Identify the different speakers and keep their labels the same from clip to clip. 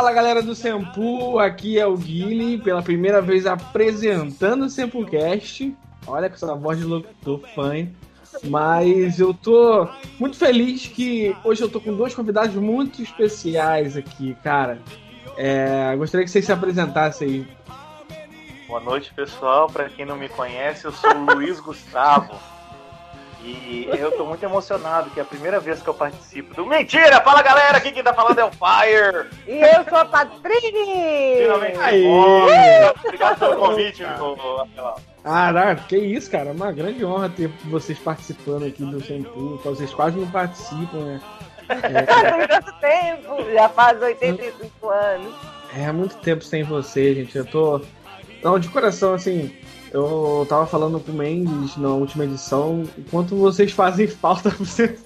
Speaker 1: Fala galera do Sempu, aqui é o Guilherme, pela primeira vez apresentando o SempuCast. Olha com essa voz de locutor fã. Mas eu tô muito feliz que hoje eu tô com dois convidados muito especiais aqui, cara. É, gostaria que vocês se apresentassem aí.
Speaker 2: Boa noite, pessoal. Para quem não me conhece, eu sou o Luiz Gustavo. E eu tô muito emocionado, que é a primeira vez que eu participo do. Mentira! Fala galera, aqui quem tá falando é o Fire!
Speaker 3: E eu sou a Patrini!
Speaker 2: Finalmente!
Speaker 1: Aí.
Speaker 2: Obrigado pelo convite,
Speaker 1: Ah, não, que isso, cara. É uma grande honra ter vocês participando aqui do Sempu. Vocês quase não participam, né?
Speaker 3: Tem tanto tempo! Já faz 85 anos.
Speaker 1: É muito tempo sem você, gente. Eu tô. Não, de coração, assim. Eu tava falando com o Mendes na última edição o quanto vocês fazem falta pra você.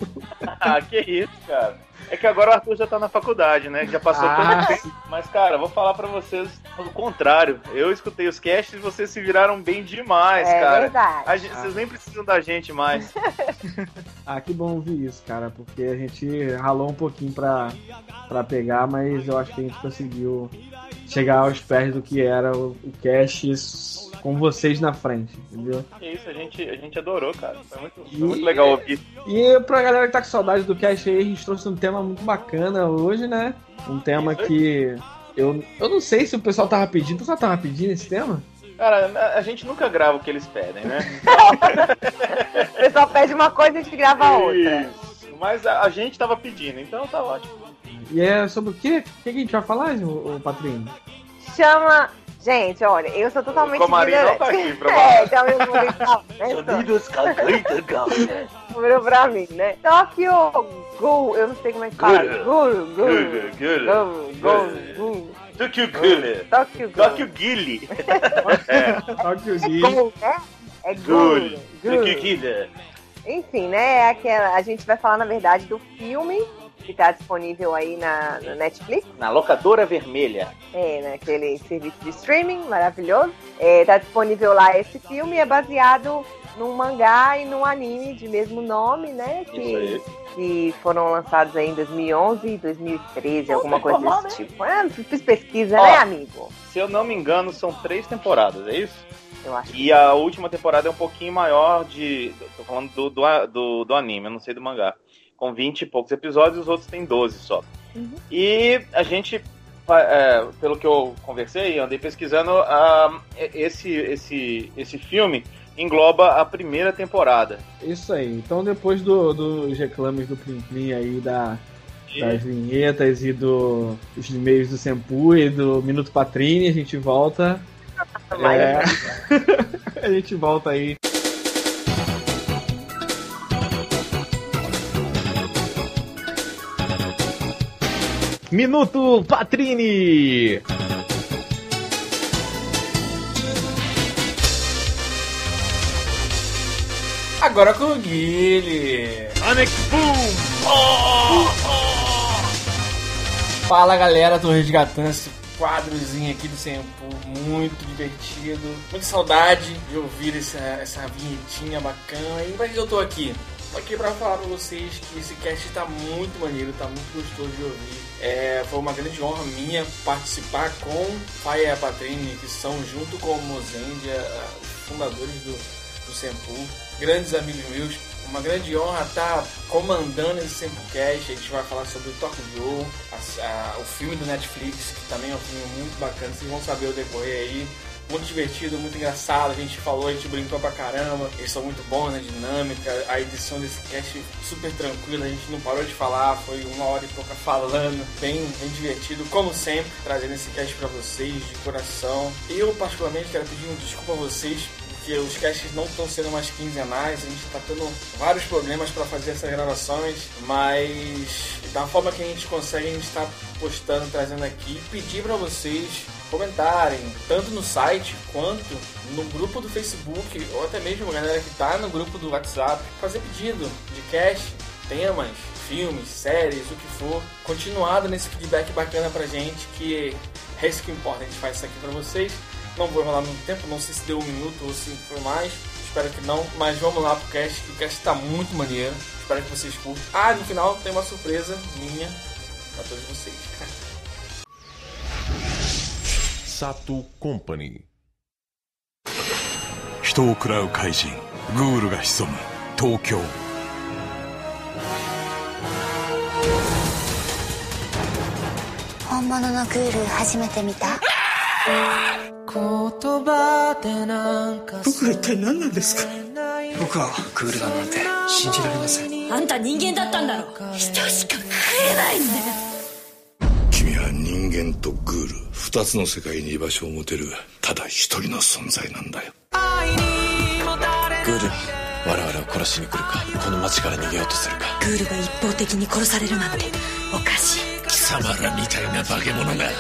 Speaker 2: Ah, que isso, cara. É que agora o Arthur já tá na faculdade, né? Já passou
Speaker 1: Ah,
Speaker 2: tanto tempo. Mas, cara, vou falar pra vocês o contrário. Eu escutei os casts e vocês se viraram bem demais,
Speaker 3: é
Speaker 2: cara.
Speaker 3: verdade.
Speaker 2: A gente- vocês nem precisam da gente mais.
Speaker 1: Ah, que bom ouvir isso, cara, porque a gente ralou um pouquinho pra, pra pegar, mas eu acho que a gente conseguiu chegar aos pés do que era o, o cast com vocês na frente, entendeu?
Speaker 2: Que isso, a gente, a gente adorou, cara. Foi muito, foi
Speaker 1: E-
Speaker 2: muito legal ouvir.
Speaker 1: E pra galera que tá com saudade do cast aí, a gente trouxe um tema muito bacana hoje, né? Um tema
Speaker 2: Isso
Speaker 1: que eu, eu não sei se o pessoal tava pedindo. O pessoal tava pedindo esse tema?
Speaker 2: Cara, a- gente nunca grava o que eles pedem, né?
Speaker 3: O pessoal pede uma coisa e a gente grava outra.
Speaker 2: Isso. Mas a, a gente tava pedindo, então tá ótimo.
Speaker 1: E é sobre o quê? O que, a gente vai falar, o, Patrinho?
Speaker 3: Chama. Gente, olha, eu sou totalmente
Speaker 2: O não tá
Speaker 3: ignorante.
Speaker 2: aqui pra
Speaker 3: É, então eu vou deixar, né? Número pra mim, né? Tóquio Ghoul, eu não sei como é que fala.
Speaker 2: Ghoul.
Speaker 3: Ghoul, Ghoul. Ghoul, Ghoul, Ghoul.
Speaker 2: Tokyo Ghoul.
Speaker 3: Tóquio Ghoul.
Speaker 2: Tokyo Gilly.
Speaker 1: Tóquio
Speaker 3: É Ghoul,
Speaker 2: Ghoul.
Speaker 3: Ghoul.
Speaker 2: Tokyo
Speaker 3: Ghoul.
Speaker 2: Gilly.
Speaker 3: Enfim, né? é Aquela, a gente vai falar, na verdade, do filme que tá disponível aí na, na Netflix.
Speaker 2: Na locadora vermelha.
Speaker 3: É, naquele serviço de streaming maravilhoso. É, tá disponível lá esse filme, é baseado num mangá e num anime de mesmo nome, né?
Speaker 2: Isso
Speaker 3: Que,
Speaker 2: aí.
Speaker 3: que foram lançados aí em 2011 e 2013, alguma coisa desse tipo. É, fiz pesquisa,
Speaker 2: Ó.
Speaker 3: né, amigo?
Speaker 2: Se eu não me engano, são três temporadas, é isso?
Speaker 3: Eu acho.
Speaker 2: E a última temporada é um pouquinho maior de. Tô falando do, do, do, do anime, eu não sei do mangá. Com 20 e poucos episódios, os outros têm 12 só.
Speaker 3: Uhum.
Speaker 2: E a gente, é, pelo que eu conversei, andei pesquisando, ah, esse, esse, esse filme engloba a primeira temporada.
Speaker 1: Isso aí. Então, depois do- dos reclames do Plim Plim aí, da, das vinhetas e do, dos e-mails do Sempu e do Minuto Patrini, a gente volta. É, a gente volta aí.
Speaker 4: Minuto Patrini!
Speaker 5: Agora com o Guile.
Speaker 4: Onyx Boom!
Speaker 5: Fala galera, tô resgatando esse quadrozinho aqui do Sempo, muito divertido. Muita saudade de ouvir essa, essa vinhetinha bacana. E pra que eu tô aqui? Aqui pra falar pra vocês que esse cast tá muito maneiro, tá muito gostoso de ouvir. É, foi uma grande honra minha participar com Pai e a Patrini, que são junto com o Mozendia, fundadores do, do Sempu, grandes amigos meus. Uma grande honra estar comandando esse Sempocast. A gente vai falar sobre o Tokyo Joe, o filme do Netflix, que também é um filme muito bacana. Vocês vão saber o decorrer aí. Muito divertido, muito engraçado. A gente falou, a gente brincou pra caramba. Eles são muito bons na dinâmica. A edição desse cast super tranquila. A gente não parou de falar. Foi uma hora e pouca falando. Bem, bem divertido, como sempre, trazendo esse cast pra vocês de coração. Eu, particularmente, quero pedir um desculpa a vocês porque os casts não estão sendo mais quinzenais, a gente está tendo vários problemas para fazer essas gravações, mas da forma que a gente consegue, a gente está postando, trazendo aqui, pedir para vocês comentarem, tanto no site quanto no grupo do Facebook, ou até mesmo a galera que está no grupo do WhatsApp, fazer pedido de cast, temas, filmes, séries, o que for, continuado nesse feedback bacana pra gente, que é isso que importa, a gente faz isso aqui pra vocês. Não vou enrolar muito tempo, não sei se deu um minuto ou se foi mais. Espero que não, mas vamos lá pro cast, que o cast tá muito maneiro. Espero que vocês curtam. Ah, no final tem uma surpresa minha pra todos vocês.
Speaker 6: Sato Company
Speaker 7: 人を食らう怪人グールが潜む東京
Speaker 8: 本物のグール初めて見た
Speaker 9: 僕が一体何なんですか？僕はグールだなんて信じられません。
Speaker 10: あんた人間だったんだろ。人しか食えないんだよ。
Speaker 7: 君は人間とグール。二つの世界に居場所を持てるただ一人の存在なんだよ。
Speaker 9: グールに我々を殺しに来るか。この街から逃げようとするか。
Speaker 10: グールが一方的に殺されるなんておかしい。
Speaker 7: 貴様らみたいな化け物が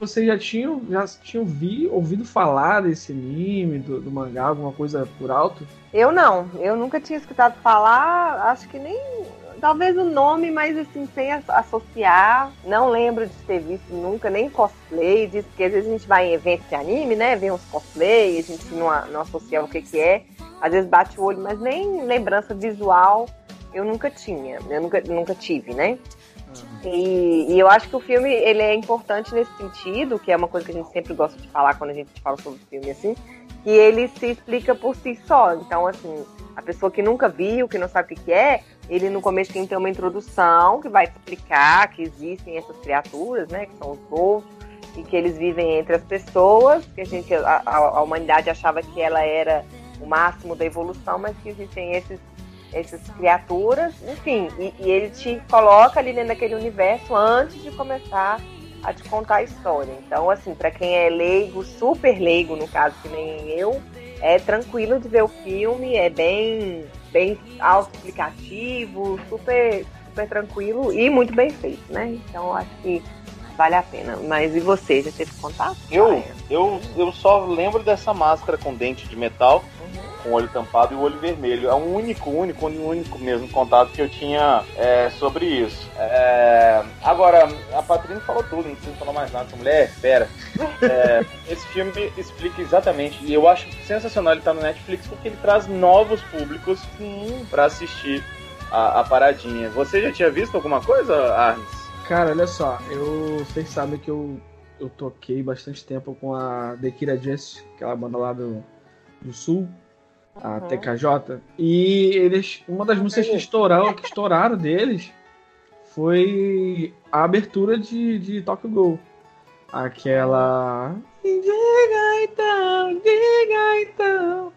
Speaker 1: você, vocês já tinham, já tinham vi, ouvido falar desse anime, do, do mangá, alguma coisa por alto?
Speaker 3: Eu não, eu nunca tinha escutado falar, acho que nem. Talvez o nome, mas assim, sem as- associar. Não lembro de ter visto nunca, nem cosplay disso, porque às vezes a gente vai em eventos de anime, né? Vê uns cosplay, a gente não, não associa o que, que é. Às vezes bate o olho, mas nem lembrança visual eu nunca tinha. Eu nunca, nunca tive, né? E, e eu acho que o filme ele é importante nesse sentido, que é uma coisa que a gente sempre gosta de falar quando a gente fala sobre filme assim, que ele se explica por si só. Então, assim, a pessoa que nunca viu, que não sabe o que é, ele no começo tem uma introdução que vai explicar que existem essas criaturas, né, que são os golfos, e que eles vivem entre as pessoas, que a gente, a- a humanidade achava que ela era o máximo da evolução, mas que existem esses essas criaturas, enfim, e, e ele te coloca ali dentro daquele universo antes de começar a te contar a história. Então, assim, para quem é leigo, super leigo, no caso, que nem eu, é tranquilo de ver o filme, é bem, bem auto-explicativo, super, super tranquilo e muito bem feito, né? Então, acho que vale a pena. Mas e você, já teve contato?
Speaker 2: Eu,
Speaker 3: Ryan?
Speaker 2: eu, eu só lembro dessa máscara com dente de metal, com o olho tampado e o olho vermelho. É o único, único, único mesmo contato que eu tinha é, sobre isso. É, agora, a Patrícia falou tudo, não precisa falar mais nada. Essa mulher é fera. É, esse filme explica exatamente, e eu acho sensacional ele estar no Netflix porque ele traz novos públicos pra assistir a, a paradinha. Você já tinha visto alguma coisa, Arnes?
Speaker 1: Cara, olha só, eu, vocês sabem que eu, eu toquei bastante tempo com a Dekira Justice, aquela banda lá do, do Sul, a
Speaker 3: Uhum.
Speaker 1: TKJ, e eles, uma das músicas que estouraram, que estouraram deles foi a abertura de, de Tokyo Ghoul. Aquela. Diga então, diga então.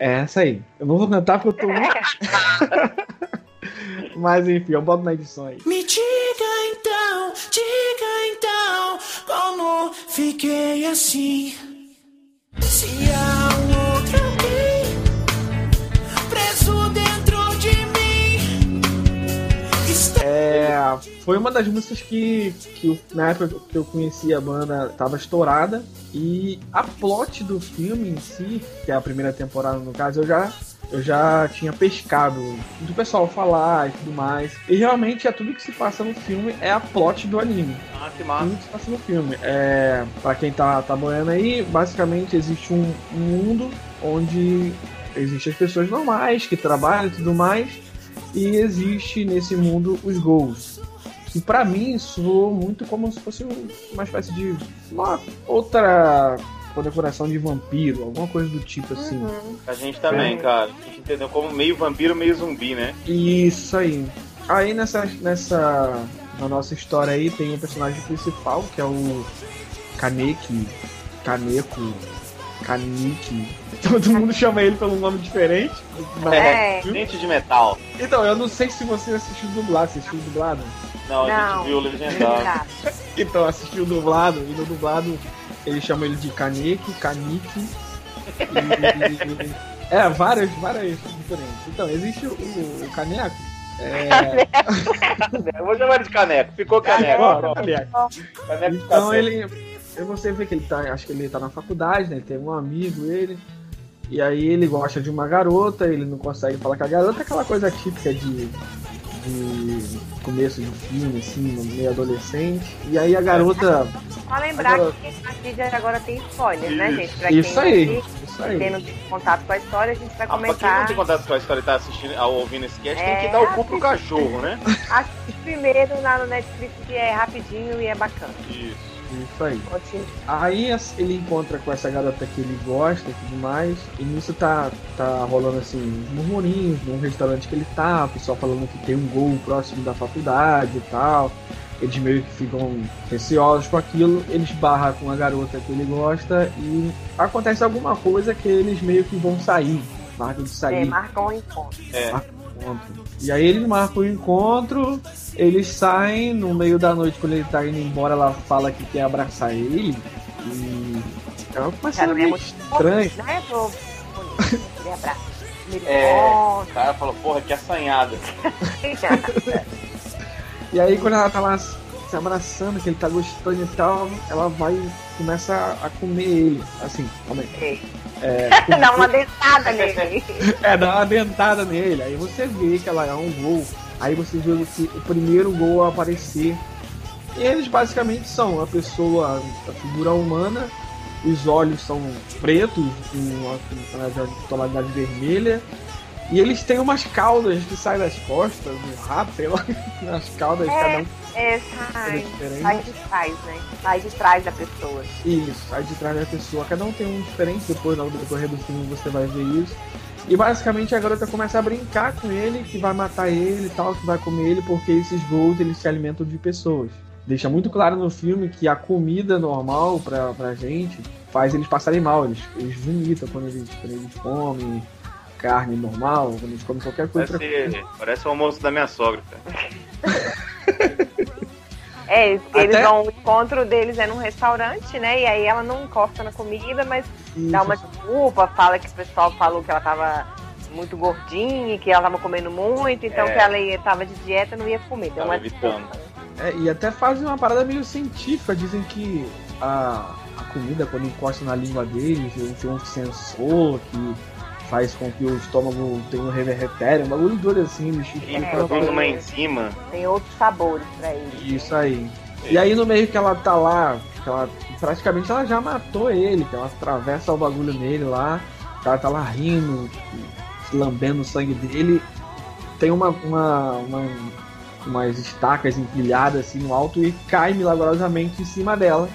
Speaker 1: É essa aí. Eu não vou cantar porque eu tô. Mas enfim, eu boto na edição aí.
Speaker 9: Me diga então, diga então, como fiquei assim. Se há um outro alguém preso dentro de mim. Está
Speaker 1: É, foi uma das músicas que, que na época que eu conheci a banda tava estourada e a plot do filme em si, que é a primeira temporada no caso, eu já eu já tinha pescado do pessoal falar e tudo mais. E realmente é tudo que se passa no filme é a plot do anime.
Speaker 2: Ah, que
Speaker 1: Tudo que se passa no filme. É, para quem tá, tá boiando aí, basicamente existe um, mundo onde existem as pessoas normais que trabalham e tudo mais, e existe nesse mundo os gols. E pra mim soou muito como se fosse um- uma espécie de uma outra condecoração de vampiro, alguma coisa do tipo assim.
Speaker 3: Uhum.
Speaker 2: A gente também,
Speaker 1: É.
Speaker 2: cara. A gente entendeu como meio vampiro, meio zumbi, né?
Speaker 1: Isso aí. Aí nessa, nessa na nossa história aí tem o personagem principal, que é o Kaneki, Kaneko, Kaniki. Todo mundo chama ele pelo nome diferente.
Speaker 3: É.
Speaker 2: Dente de metal.
Speaker 1: Então, eu não sei se você assistiu dublado, assistiu dublado?
Speaker 2: Não, a
Speaker 3: Não.
Speaker 2: gente viu o legendado.
Speaker 1: Então, assistiu dublado, e no dublado ele chama ele de Kaneki, Kaniki. E, é, várias, várias diferentes. Então, existe o, o Kaneko. É,
Speaker 2: Eu vou chamar ele de caneco. Ficou caneco.
Speaker 1: ó.
Speaker 2: Caneco de
Speaker 1: Então ele. eu- Você vê que ele tá. Acho que ele tá na faculdade, né? Tem um amigo, ele. E aí ele gosta de uma garota, ele não consegue falar com a garota, aquela coisa típica de, de começo de filme, assim, meio adolescente. E aí a garota.
Speaker 3: Só lembrar
Speaker 1: Agora-
Speaker 3: que a Cid agora tem spoiler, né, gente? Pra
Speaker 1: Isso
Speaker 3: quem
Speaker 1: aí,
Speaker 3: não
Speaker 1: isso
Speaker 3: assiste,
Speaker 1: aí.
Speaker 3: quem não tem contato com a história, a gente vai
Speaker 2: Ah, pra quem não
Speaker 3: comentar.
Speaker 2: tem contato com a história e tá assistindo, ah, ouvindo esse cast, tem
Speaker 3: É,
Speaker 2: que dar o cu pro cachorro, né?
Speaker 3: Assiste primeiro lá no Netflix, que é rapidinho e é bacana.
Speaker 2: Isso.
Speaker 1: Isso aí. Aí ele encontra com essa garota que ele gosta e tudo mais. E nisso tá, tá rolando assim, uns murmurinhos num restaurante que ele tá, o pessoal falando que tem um gol próximo da faculdade e tal. Eles meio que ficam receosos com aquilo, eles barram com a garota que ele gosta e acontece alguma coisa que eles meio que vão sair. Marcam de
Speaker 3: É,
Speaker 1: sair.
Speaker 3: marcam um encontro.
Speaker 2: É.
Speaker 1: encontro. E aí eles marcam o encontro, eles saem, no meio da noite, quando ele tá indo embora, ela fala que quer abraçar ele. E ela começa
Speaker 3: Cara,
Speaker 1: a
Speaker 3: não é
Speaker 1: meio
Speaker 3: muito
Speaker 1: estranho.
Speaker 3: Né,
Speaker 2: É. O cara falou, porra, que assanhada.
Speaker 1: E aí quando ela tá lá se abraçando, que ele tá gostando e tal, ela vai e começa a comer ele. Assim, calma aí. É,
Speaker 3: Dá uma dentada nele.
Speaker 1: É, dá uma dentada nele. Aí você vê que ela é um gol. Aí você vê que o primeiro gol a aparecer. E eles basicamente são a pessoa, a figura humana. Os olhos são pretos, com uma tonalidade, tonalidade vermelha. E eles têm umas caudas que saem das costas, um rabo, sei lá, nas caudas, cada um
Speaker 3: É,
Speaker 1: é
Speaker 3: sai, sai de trás, né? Sai de trás da pessoa.
Speaker 1: Isso, sai de trás da pessoa. Cada um tem um diferente, depois no decorrer do filme você vai ver isso. E basicamente a garota começa a brincar com ele, que vai matar ele e tal, que vai comer ele, porque esses gols eles se alimentam de pessoas. Deixa muito claro no filme que a comida normal pra, pra gente faz eles passarem mal. Eles, eles vomitam quando eles, quando eles comem carne normal, quando eles comem qualquer coisa.
Speaker 2: Parece, parece o almoço da minha sogra, cara.
Speaker 3: É, porque eles
Speaker 1: Até-
Speaker 3: vão, o encontro deles é num restaurante, né? E aí ela não encosta na comida, mas dá uma desculpa, fala que o pessoal falou que ela tava muito gordinha, que ela tava comendo muito, então
Speaker 2: É.
Speaker 3: que ela ia, tava de dieta não ia comer. Deu uma
Speaker 2: evitando.
Speaker 1: É, e até fazem uma parada meio científica, dizem que a, a comida, quando encosta na língua deles, ele tem um sensor que faz com que o estômago tenha um revertério, um bagulho doido assim, eles
Speaker 2: E produz uma enzima.
Speaker 3: Tem outros sabores pra eles.
Speaker 1: Isso aí. E aí no meio que ela tá lá, que ela, praticamente ela já matou ele, que ela atravessa o bagulho nele lá, o cara tá lá rindo, se lambendo o sangue dele. Tem uma, uma, uma- umas estacas empilhadas assim no alto e cai milagrosamente em cima dela.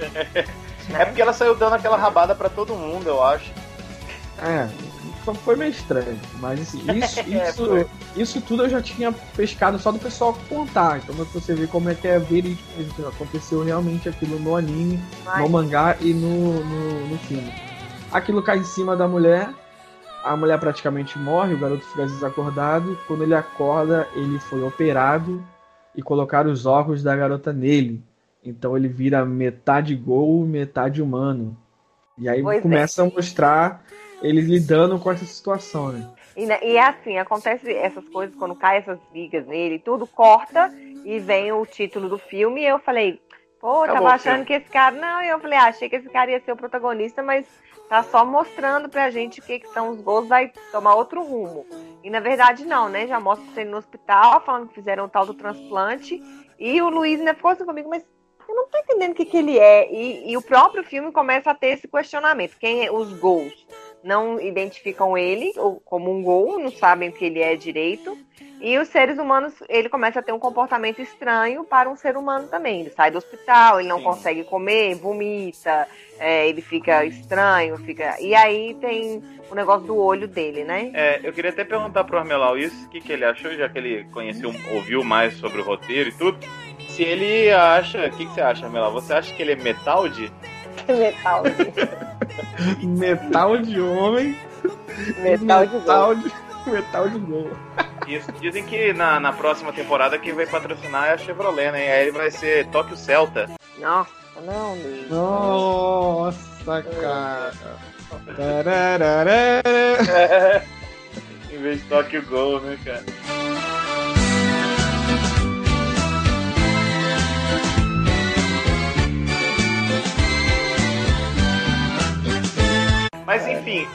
Speaker 2: É porque ela saiu dando aquela rabada pra todo mundo, eu acho.
Speaker 1: É, foi- meio estranho. Mas assim, isso,
Speaker 2: É,
Speaker 1: isso,
Speaker 2: foi.
Speaker 1: isso tudo eu já tinha pescado só do pessoal contar. Então você ver como é que é verídico. Aconteceu realmente aquilo no anime,
Speaker 3: Mas-
Speaker 1: no mangá e no, no, no filme. Aquilo cai em cima da mulher, a mulher praticamente morre, o garoto fica desacordado. Quando ele acorda, ele foi operado e colocaram os órgãos da garota nele. Então ele vira metade gol, metade humano. E aí
Speaker 3: Pois é.
Speaker 1: começa a mostrar ele lidando com essa situação, né?
Speaker 3: E, na- e é assim, acontece essas coisas quando cai essas vigas nele, tudo corta e vem o título do filme e eu falei, pô,
Speaker 2: Acabou
Speaker 3: tava
Speaker 2: o
Speaker 3: achando
Speaker 2: filme.
Speaker 3: que esse cara. Não, eu falei, ah, achei que esse cara ia ser o protagonista, mas tá só mostrando pra gente o que, que são os gols, vai tomar outro rumo. E na verdade não, né? Já mostra você no hospital, falando que fizeram o tal do transplante. E o Luiz ainda ficou assim comigo, mas eu não tô entendendo o que, que ele é. E, e o próprio filme começa a ter esse questionamento. Quem é os gols? Não identificam ele como um gol, não sabem o que ele é direito. E os seres humanos, ele começa a ter um comportamento estranho para um ser humano também. Ele sai do hospital, ele não
Speaker 2: Sim.
Speaker 3: consegue comer, vomita, é, ele fica estranho, fica. E aí tem o negócio do olho dele, né?
Speaker 2: É, eu queria até perguntar pro Armelau isso, o que, que ele achou, já que ele conheceu, ouviu mais sobre o roteiro e tudo. Se ele acha. O que, que você acha, Armelau? Você acha que ele é metal de.
Speaker 3: Metal.
Speaker 1: Metal de homem,
Speaker 3: Metal de gol.
Speaker 1: metal de, metal de gol.
Speaker 2: Isso, dizem que na, na próxima temporada quem vai patrocinar é a Chevrolet, né? Aí ele vai ser Tóquio Celta.
Speaker 3: Nossa, não, Luiz.
Speaker 1: Nossa, cara. Tararara.
Speaker 2: em vez de Tóquio Gol, né, cara? Mas enfim,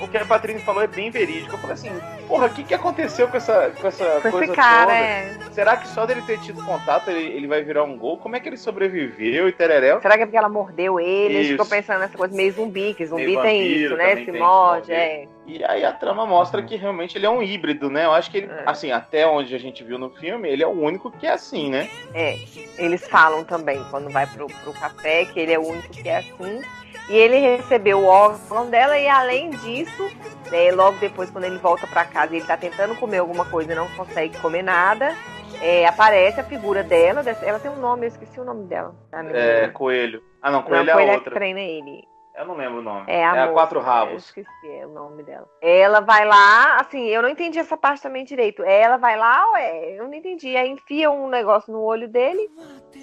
Speaker 2: o que a Patrícia falou é bem verídico. Eu falei assim, porra, o que, que aconteceu com essa, com essa
Speaker 3: Com
Speaker 2: coisa
Speaker 3: cara,
Speaker 2: toda?
Speaker 3: é.
Speaker 2: Será que só dele ter tido contato ele, ele vai virar um gol? Como é que ele sobreviveu e tereréu?
Speaker 3: Será que é porque ela mordeu ele? A gente
Speaker 2: Isso.
Speaker 3: ficou pensando nessa coisa meio zumbi, que zumbi
Speaker 2: Meio
Speaker 3: tem
Speaker 2: vampiro
Speaker 3: isso, né? Se morde, é.
Speaker 2: E aí a trama mostra que realmente ele é um híbrido, né? Eu acho que ele,
Speaker 3: É.
Speaker 2: assim, até onde a gente viu no filme, ele é o único que é assim, né?
Speaker 3: É, eles falam também, quando vai pro, pro café, que ele é o único que é assim. E ele recebeu o órgão dela e além disso, né, logo depois quando ele volta pra casa, ele tá tentando comer alguma coisa e não consegue comer nada, é, aparece a figura dela, ela tem um nome, eu esqueci o nome dela. tá?
Speaker 2: É, Coelho. Ah, não,
Speaker 3: não,
Speaker 2: Coelho
Speaker 3: foi
Speaker 2: é a
Speaker 3: ela
Speaker 2: outra.
Speaker 3: que treina ele.
Speaker 2: Eu não lembro o nome.
Speaker 3: É a, moça,
Speaker 2: Quatro
Speaker 3: Eu
Speaker 2: Rabos.
Speaker 3: esqueci é o nome dela. Ela vai lá, assim, eu não entendi essa parte também direito. Ela vai lá, ué, eu não entendi. Aí enfia um negócio no olho dele,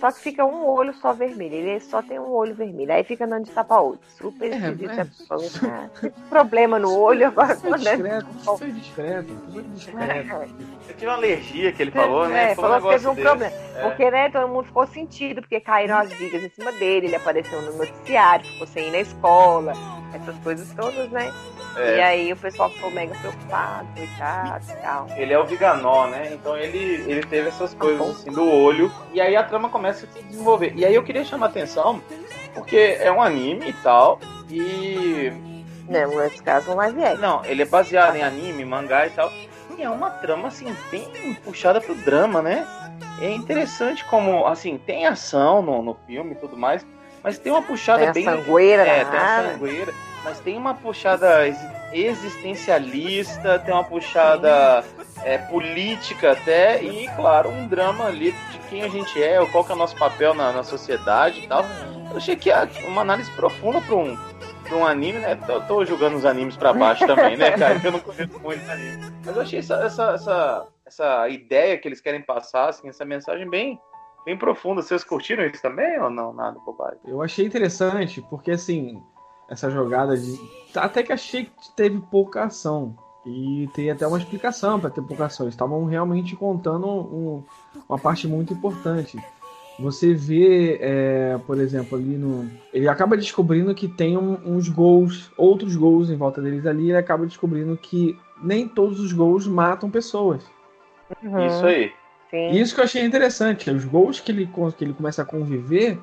Speaker 3: só que fica um olho só vermelho. Ele só tem um olho vermelho. Aí fica andando de tapa-olho. Super
Speaker 1: É,
Speaker 3: esquisito.
Speaker 1: é.
Speaker 3: Ah, tem problema no olho, agora
Speaker 1: Foi
Speaker 3: é-
Speaker 1: discreto, foi discreto, foi discreto.
Speaker 2: Eu tive uma alergia que ele falou, né?
Speaker 3: É,
Speaker 2: Foi um
Speaker 3: falou que teve um
Speaker 2: desse.
Speaker 3: problema.
Speaker 2: É.
Speaker 3: Porque, né, todo mundo ficou sentido, porque caíram as vigas em cima dele, ele apareceu no noticiário, ficou sem ir na escola, essas coisas todas, né?
Speaker 2: É.
Speaker 3: E aí o pessoal ficou mega preocupado, coitado e tal.
Speaker 2: Ele é o Viganó, né? Então ele, ele teve essas coisas assim do olho. E aí a trama começa a se desenvolver. E aí eu queria chamar a atenção, porque é um anime e tal. E.
Speaker 3: Não, nesse caso, um live action.
Speaker 2: Não, ele é baseado em anime, mangá e tal. E é uma trama, assim, bem puxada pro drama, né? É interessante como, assim, tem ação no, no filme e tudo mais, mas tem uma puxada
Speaker 3: Tem
Speaker 2: bem.
Speaker 3: sangueira
Speaker 2: É, tem a
Speaker 3: danada.
Speaker 2: sangueira, mas tem uma puxada exi- existencialista, tem uma puxada é, política até, e claro, um drama ali de quem a gente é, qual que é o nosso papel na, na sociedade e tal. Eu achei que é uma análise profunda para um, pra um anime, né? Tô, tô jogando os animes pra baixo também, né, cara? Eu não conheço muito anime. Mas eu achei essa, essa, essa, essa ideia que eles querem passar, assim, essa mensagem bem, bem profunda. Vocês curtiram isso também ou não? Nada, bobagem.
Speaker 1: Eu achei interessante, porque assim, essa jogada de. Até que achei que teve pouca ação. E tem até uma explicação para ter pouca ação. Eles estavam realmente contando um- uma parte muito importante. Você vê, é, por exemplo, ali no. Ele acaba descobrindo que tem um- uns gols, outros gols em volta deles ali. Ele acaba descobrindo que nem todos os gols matam pessoas.
Speaker 3: Uhum,
Speaker 2: Isso aí.
Speaker 3: Sim.
Speaker 1: Isso que eu achei interessante. Os gols que ele, que ele começa a conviver,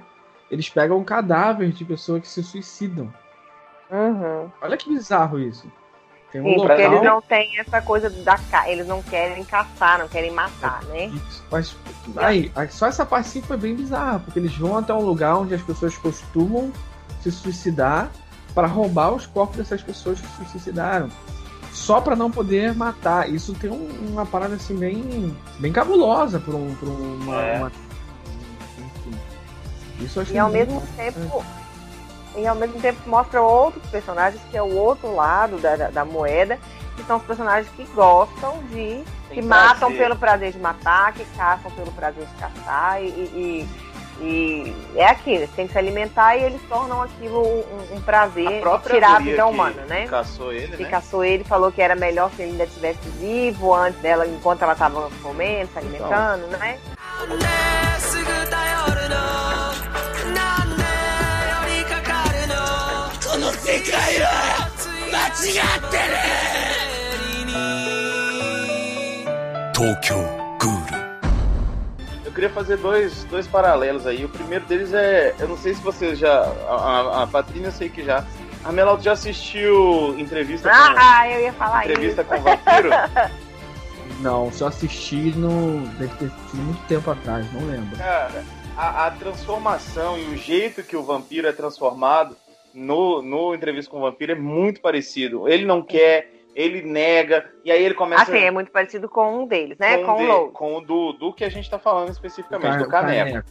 Speaker 1: eles pegam cadáveres de pessoas que se suicidam.
Speaker 3: Uhum.
Speaker 1: Olha que bizarro isso. Tem um
Speaker 3: Sim, porque
Speaker 1: local.
Speaker 3: eles não têm essa coisa da ca... eles não querem caçar, não querem matar, né?
Speaker 1: Isso, Mas aí, aí, só essa parte sim foi bem bizarra, porque eles vão até um lugar onde as pessoas costumam se suicidar para roubar os corpos dessas pessoas que se suicidaram. Só para não poder matar. Isso tem um- uma parada assim bem, bem cabulosa por, um, por uma,
Speaker 2: É.
Speaker 1: uma-. Isso
Speaker 3: E ao mesmo tempo. E ao mesmo tempo mostra outros personagens, que é o outro lado da, da, da moeda, que são os personagens que gostam de. que
Speaker 2: Tem
Speaker 3: matam
Speaker 2: prazer.
Speaker 3: pelo prazer de matar, que caçam pelo prazer de caçar, e, e, e é aquilo, eles têm que se alimentar e eles tornam aquilo um, um prazer
Speaker 2: A
Speaker 3: tirar a vida
Speaker 2: que-
Speaker 3: humana, né?
Speaker 2: que caçou ele,
Speaker 3: que
Speaker 2: né?
Speaker 3: caçou ele, falou que era melhor se ele ainda estivesse vivo antes dela, enquanto ela estava comendo, se alimentando, né?
Speaker 9: す
Speaker 2: queria fazer dois, dois paralelos aí. O primeiro deles é. Eu não sei se vocês já. A, a, Patrícia eu sei que já. A Melaldo já assistiu entrevista com,
Speaker 3: Ah, eu ia falar
Speaker 2: entrevista
Speaker 3: isso.
Speaker 2: com o vampiro?
Speaker 1: Não, eu assisti no. Deve ter sido muito tempo atrás, não lembro.
Speaker 2: Cara, a, a transformação e o jeito que o vampiro é transformado no, no entrevista com o vampiro é muito parecido. Ele não quer, ele nega, e aí ele começa
Speaker 3: Assim, é muito parecido com um deles, né?
Speaker 2: com,
Speaker 3: Com,
Speaker 2: o de-
Speaker 3: o Low.
Speaker 2: com o do, do que a gente tá falando especificamente,
Speaker 1: Ca-
Speaker 2: do caneco.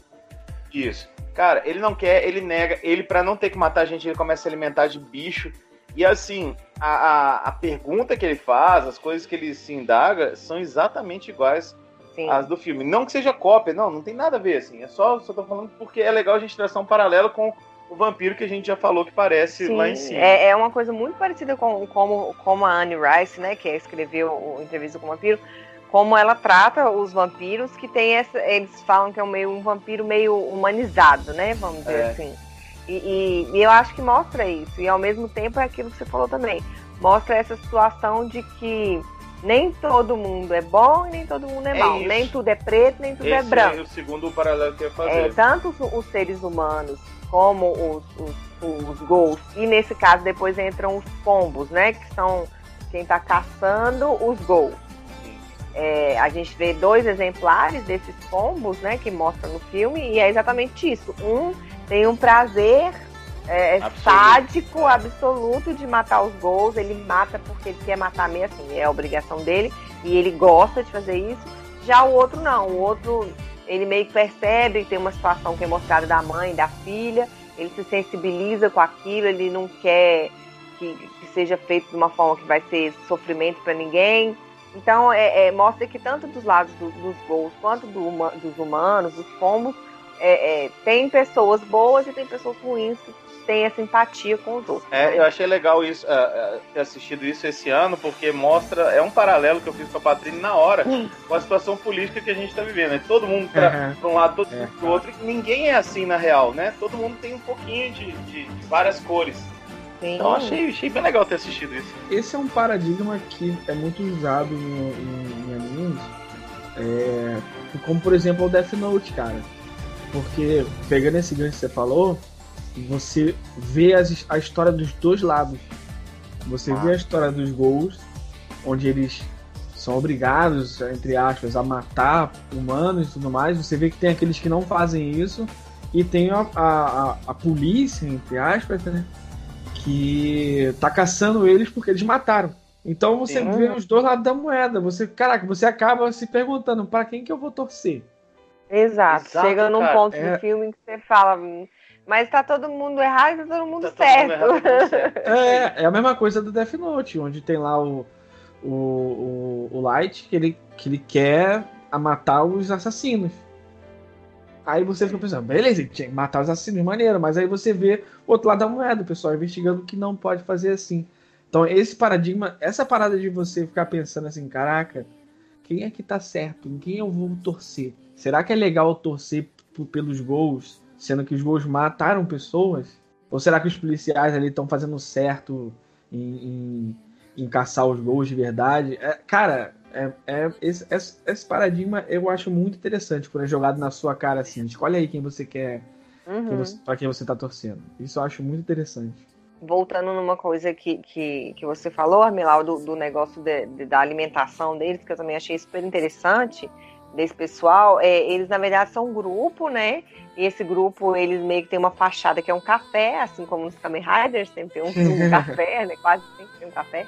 Speaker 2: Isso. Cara, ele não quer, ele nega, ele pra não ter que matar a gente, ele começa a se alimentar de bicho. E assim, a, a, a pergunta que ele faz, as coisas que ele se indaga, são exatamente iguais
Speaker 3: Sim.
Speaker 2: às do filme. Não que seja cópia, não, não tem nada a ver, assim. É só, só tô falando porque é legal a gente traçar um paralelo com o vampiro que a gente já falou que parece lá em
Speaker 3: Sim,
Speaker 2: cima.
Speaker 3: é, é uma coisa muito parecida com como, como a Anne Rice, né, que escreveu o Entrevista com o Vampiro, como ela trata os vampiros que tem essa, eles falam que é um meio um vampiro meio humanizado, né, vamos dizer
Speaker 2: É.
Speaker 3: assim. E, e- e eu acho que mostra isso. E ao mesmo tempo é aquilo que você falou também. Mostra essa situação de que nem todo mundo é bom e nem todo mundo é,
Speaker 2: É
Speaker 3: mau. Nem tudo é preto, nem tudo é
Speaker 2: Esse
Speaker 3: branco.
Speaker 2: é o segundo paralelo que eu ia fazer.
Speaker 3: É, tanto os, os seres humanos como os, os, os ghouls. E nesse caso depois entram os pombos, né? Que são quem tá caçando os ghouls. É, a gente vê dois exemplares desses pombos, né? Que mostra no filme, e é exatamente isso. Um tem um prazer é,
Speaker 2: Absoluto.
Speaker 3: sádico, absoluto de matar os ghouls. Ele mata porque ele quer matar mesmo, assim, é a obrigação dele, e ele gosta de fazer isso. Já o outro não, o outro ele meio que percebe que tem uma situação que é mostrada da mãe, da filha, ele se sensibiliza com aquilo, ele não quer que, que seja feito de uma forma que vai ser sofrimento para ninguém. Então, é, é, mostra que tanto dos lados do- dos gols quanto do dos humanos, dos pombos, é, é, tem pessoas boas e tem pessoas ruins que têm essa empatia com os outros.
Speaker 2: É, eu achei legal isso, é, é, ter assistido isso esse ano, porque mostra, é um paralelo que eu fiz com a Patrícia na hora, com a situação política que a gente tá vivendo. É todo mundo pra,
Speaker 1: Uhum.
Speaker 2: pra um lado, todo
Speaker 1: É.
Speaker 2: mundo pro outro, e ninguém é assim na real, né? Todo mundo tem um pouquinho de, de- de várias cores.
Speaker 3: Sim.
Speaker 2: Então achei, achei bem legal ter assistido isso.
Speaker 1: Esse é um paradigma que é muito usado no- em, em animes, é, como por exemplo o Death Note, cara. Porque, pegando esse gancho que você falou, você vê as- a história dos dois lados. Você vê a história dos gols, onde eles são obrigados, entre aspas, a matar humanos e tudo mais. Você vê que tem aqueles que não fazem isso. E tem a, a, a- a polícia, entre aspas, né? Que tá caçando eles porque eles mataram. Então você
Speaker 2: Sim.
Speaker 1: vê os dois lados da moeda. Você, caraca, você acaba se perguntando para quem que eu vou torcer.
Speaker 3: Exato.
Speaker 2: Exato,
Speaker 3: Chega num
Speaker 2: cara.
Speaker 3: ponto
Speaker 1: É.
Speaker 3: do filme que você fala, "Hum, mas tá todo mundo errado e tá todo mundo
Speaker 2: Tá todo mundo
Speaker 3: certo.
Speaker 2: errado, mundo certo.
Speaker 1: É, é a mesma coisa do Death Note, onde tem lá o, o, o, o Light que ele, que ele quer a matar os assassinos. Aí você fica pensando, beleza, ele tinha que matar os assassinos, maneiro, mas aí você vê o outro lado da moeda, o pessoal investigando que não pode fazer assim. Então, esse paradigma, essa parada de você ficar pensando assim, caraca, quem é que tá certo? Em quem eu vou torcer? Será que é legal eu torcer pelos gols, sendo que os gols mataram pessoas? Ou será que os policiais ali estão fazendo certo em, em, em caçar os gols de verdade? É, cara, é, é- esse, esse- esse paradigma eu acho muito interessante quando é jogado na sua cara assim. Escolhe aí quem você quer,
Speaker 3: Uhum.
Speaker 1: quem você, pra quem você tá torcendo. Isso eu acho muito interessante.
Speaker 3: voltando numa coisa que, que, que você falou, Armelau, do, do negócio de- de- da alimentação deles, que eu também achei super interessante, desse pessoal, é, eles na verdade são um grupo, né? E esse grupo, eles meio que tem uma fachada que é um café, assim como nos Kamen Riders, sempre tem um, um café, né? Quase sempre tem um café.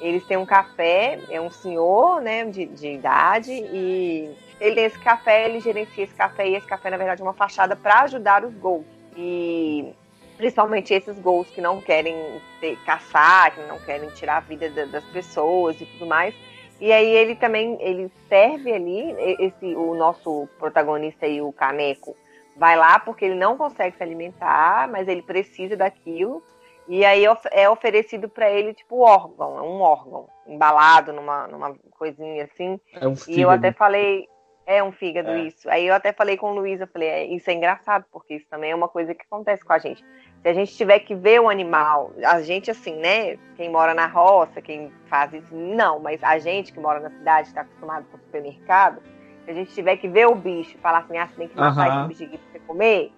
Speaker 3: Eles têm um café, é um senhor, né, de, de idade, e ele tem esse café, ele gerencia esse café, e esse café, na verdade, é uma fachada para ajudar os gols. E principalmente esses gols que não querem ter, caçar, que não querem tirar a vida da- das pessoas e tudo mais. E aí ele também ele serve ali esse o nosso protagonista aí o Caneco vai lá porque ele não consegue se alimentar, mas ele precisa daquilo. E aí é oferecido para ele tipo órgão, é um órgão embalado numa, numa coisinha assim.
Speaker 1: É um
Speaker 3: E eu
Speaker 1: fígado.
Speaker 3: até falei, é um fígado
Speaker 2: É.
Speaker 3: isso. Aí eu até falei com o Luiz, eu falei, é, isso é engraçado, porque isso também é uma coisa que acontece com a gente. Se a gente tiver que ver o animal, a gente assim, né? Quem mora na roça, quem faz isso, não, mas a gente que mora na cidade, está acostumado com o supermercado, se a gente tiver que ver o bicho e falar assim, ah, você tem que matar
Speaker 1: Aham.
Speaker 3: esse bicho aqui pra você comer,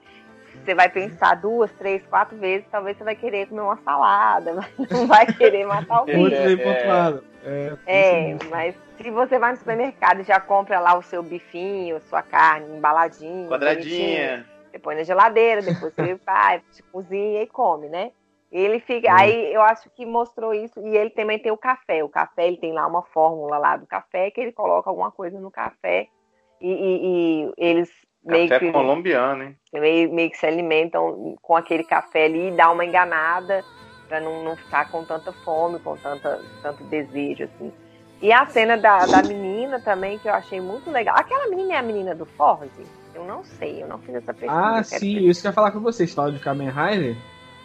Speaker 3: você vai pensar duas, três, quatro vezes, talvez você vai querer comer uma salada, mas não vai querer matar o
Speaker 2: É,
Speaker 3: bicho.
Speaker 1: Muito bem
Speaker 2: é.
Speaker 1: pontuado. É,
Speaker 3: É, mas se você vai no supermercado e já compra lá o seu bifinho, sua carne embaladinha,
Speaker 2: Quadradinha.
Speaker 3: Você põe na geladeira, depois você vai, você cozinha e come, né? Ele fica.
Speaker 1: Hum.
Speaker 3: Aí eu acho que mostrou isso. E ele também tem o café. O café, ele tem lá uma fórmula lá do café que ele coloca alguma coisa no café. E, e- e eles meio
Speaker 2: Café
Speaker 3: que,
Speaker 2: colombiano, hein?
Speaker 3: meio, meio que se alimentam com aquele café ali e dá uma enganada pra não, não ficar com tanta fome, com tanta, tanto desejo, assim. E a cena da, da menina também, que eu achei muito legal. Aquela menina é a menina do Forge? Eu não sei, eu não fiz essa pesquisa.
Speaker 1: Ah, sim, isso que eu ia falar com vocês. Fala de Kamen Rider.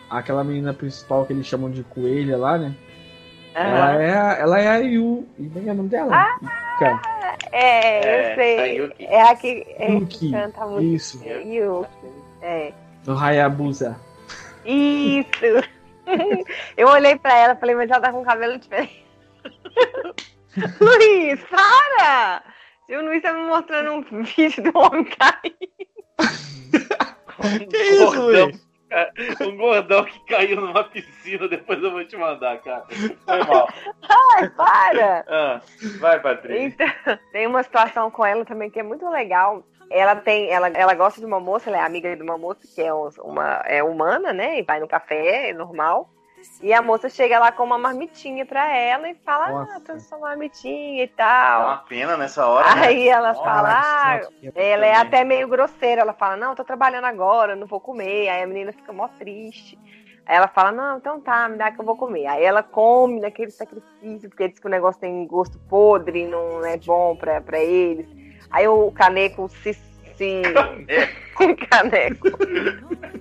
Speaker 1: Aquela menina principal que eles chamam de coelha lá, né?
Speaker 3: Aham.
Speaker 1: Ela, é a, ela é a Yu. E como é o nome dela? Ika.
Speaker 3: É,
Speaker 2: É,
Speaker 3: eu sei.
Speaker 2: a Yuki.
Speaker 3: É a que é,
Speaker 1: Yuki.
Speaker 3: canta muito.
Speaker 1: Isso.
Speaker 3: Yuki. É.
Speaker 1: Do Hayabusa.
Speaker 3: Isso! Eu olhei pra ela e falei, mas ela tá com cabelo diferente. Luiz, para! O Luiz tá me mostrando um vídeo do homem cair.
Speaker 1: Que isso,
Speaker 2: Gordão.
Speaker 1: Luiz?
Speaker 2: Um gordão que caiu numa piscina, depois eu vou te mandar, cara. Foi mal.
Speaker 3: Ai, para!
Speaker 2: Ah, vai, Patrícia.
Speaker 3: Então, tem uma situação com ela também que é muito legal. Ela tem, ela, ela gosta de uma moça, ela é amiga de uma moça que é um- uma é humana, né? E vai no café, é normal. E a moça chega lá com uma marmitinha pra ela e fala, ah,
Speaker 1: Nossa.
Speaker 3: trouxe sua marmitinha e tal.
Speaker 2: uma pena nessa hora, né?
Speaker 3: Aí ela
Speaker 2: Nossa,
Speaker 3: fala, ah, ela é até meio grosseira. Ela fala, não, tô trabalhando agora, não vou comer. Aí a menina fica mó triste. Aí ela fala, não, então tá, me dá que eu vou comer. Aí ela come naquele sacrifício, porque diz que o negócio tem gosto podre, não é bom pra, pra eles. Aí o caneco se. Se... caneco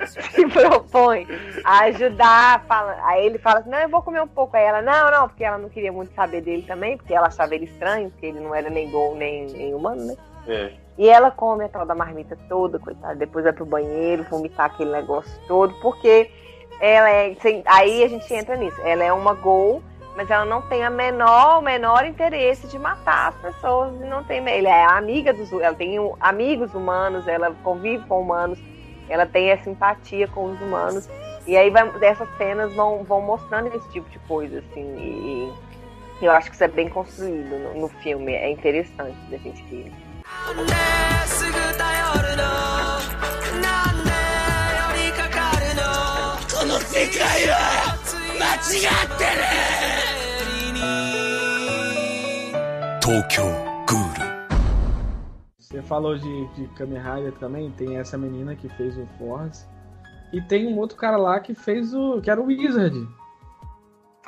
Speaker 3: se propõe a ajudar. Fala... Aí ele fala assim, não, eu vou comer um pouco. Aí ela, não, não, porque ela não queria muito saber dele também, porque ela achava ele estranho, porque ele não era nem gol, nem, nem humano, né?
Speaker 2: É.
Speaker 3: E ela come a tal da marmita toda, coitada. Depois vai pro banheiro, vomitar aquele negócio todo, porque ela é. Aí a gente entra nisso. Ela é uma gol, mas ela não tem a menor, o menor interesse de matar as pessoas. E não tem. Ela é amiga dos. Ela tem um- amigos humanos, ela convive com humanos, ela tem a simpatia com os humanos. E aí vai, dessas cenas vão, vão mostrando esse tipo de coisa, assim. E, e eu acho que isso é bem construído no, no filme. É interessante da gente ver.
Speaker 9: なんですぐ頼るのなんで寄りかかるのこの世界は間違ってる
Speaker 7: 東京グール
Speaker 1: Você falou de, de Kamen Rider também, tem essa menina que fez o Force. E tem um outro cara lá que fez o. que era o Wizard.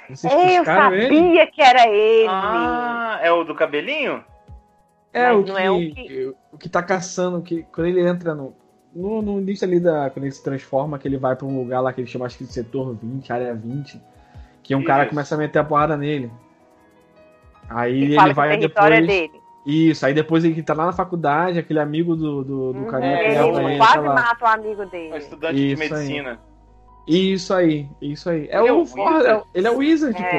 Speaker 1: Vocês
Speaker 3: Eu
Speaker 1: pescaram
Speaker 3: sabia
Speaker 1: ele?
Speaker 3: que era ele.
Speaker 2: Ah, é o do cabelinho?
Speaker 1: É,
Speaker 3: Mas
Speaker 1: o que,
Speaker 3: não é o que-
Speaker 1: o que tá caçando, que quando ele entra no. No, no início ali da. Quando ele se transforma, que ele vai pra um lugar lá que ele chama acho que de setor 20, área 20. Que um cara
Speaker 2: Isso.
Speaker 1: começa a meter a porrada nele. Aí
Speaker 3: Ele
Speaker 1: ele,
Speaker 3: que
Speaker 1: vai
Speaker 3: território
Speaker 1: depois.
Speaker 3: é dele.
Speaker 1: Isso, aí depois ele tá lá na faculdade, aquele amigo do, do, do
Speaker 3: Uhum,
Speaker 1: carinha que
Speaker 2: é, o-
Speaker 1: ele,
Speaker 3: quase
Speaker 1: tá lá.
Speaker 3: mata o amigo
Speaker 2: É o
Speaker 3: dele.
Speaker 2: estudante de
Speaker 1: Isso aí.
Speaker 2: medicina.
Speaker 1: Isso aí, isso aí. É
Speaker 2: Ele é
Speaker 1: o
Speaker 2: o
Speaker 1: Ford,
Speaker 2: Wizard?
Speaker 1: é ele é o Wizard,
Speaker 3: É,
Speaker 1: pô.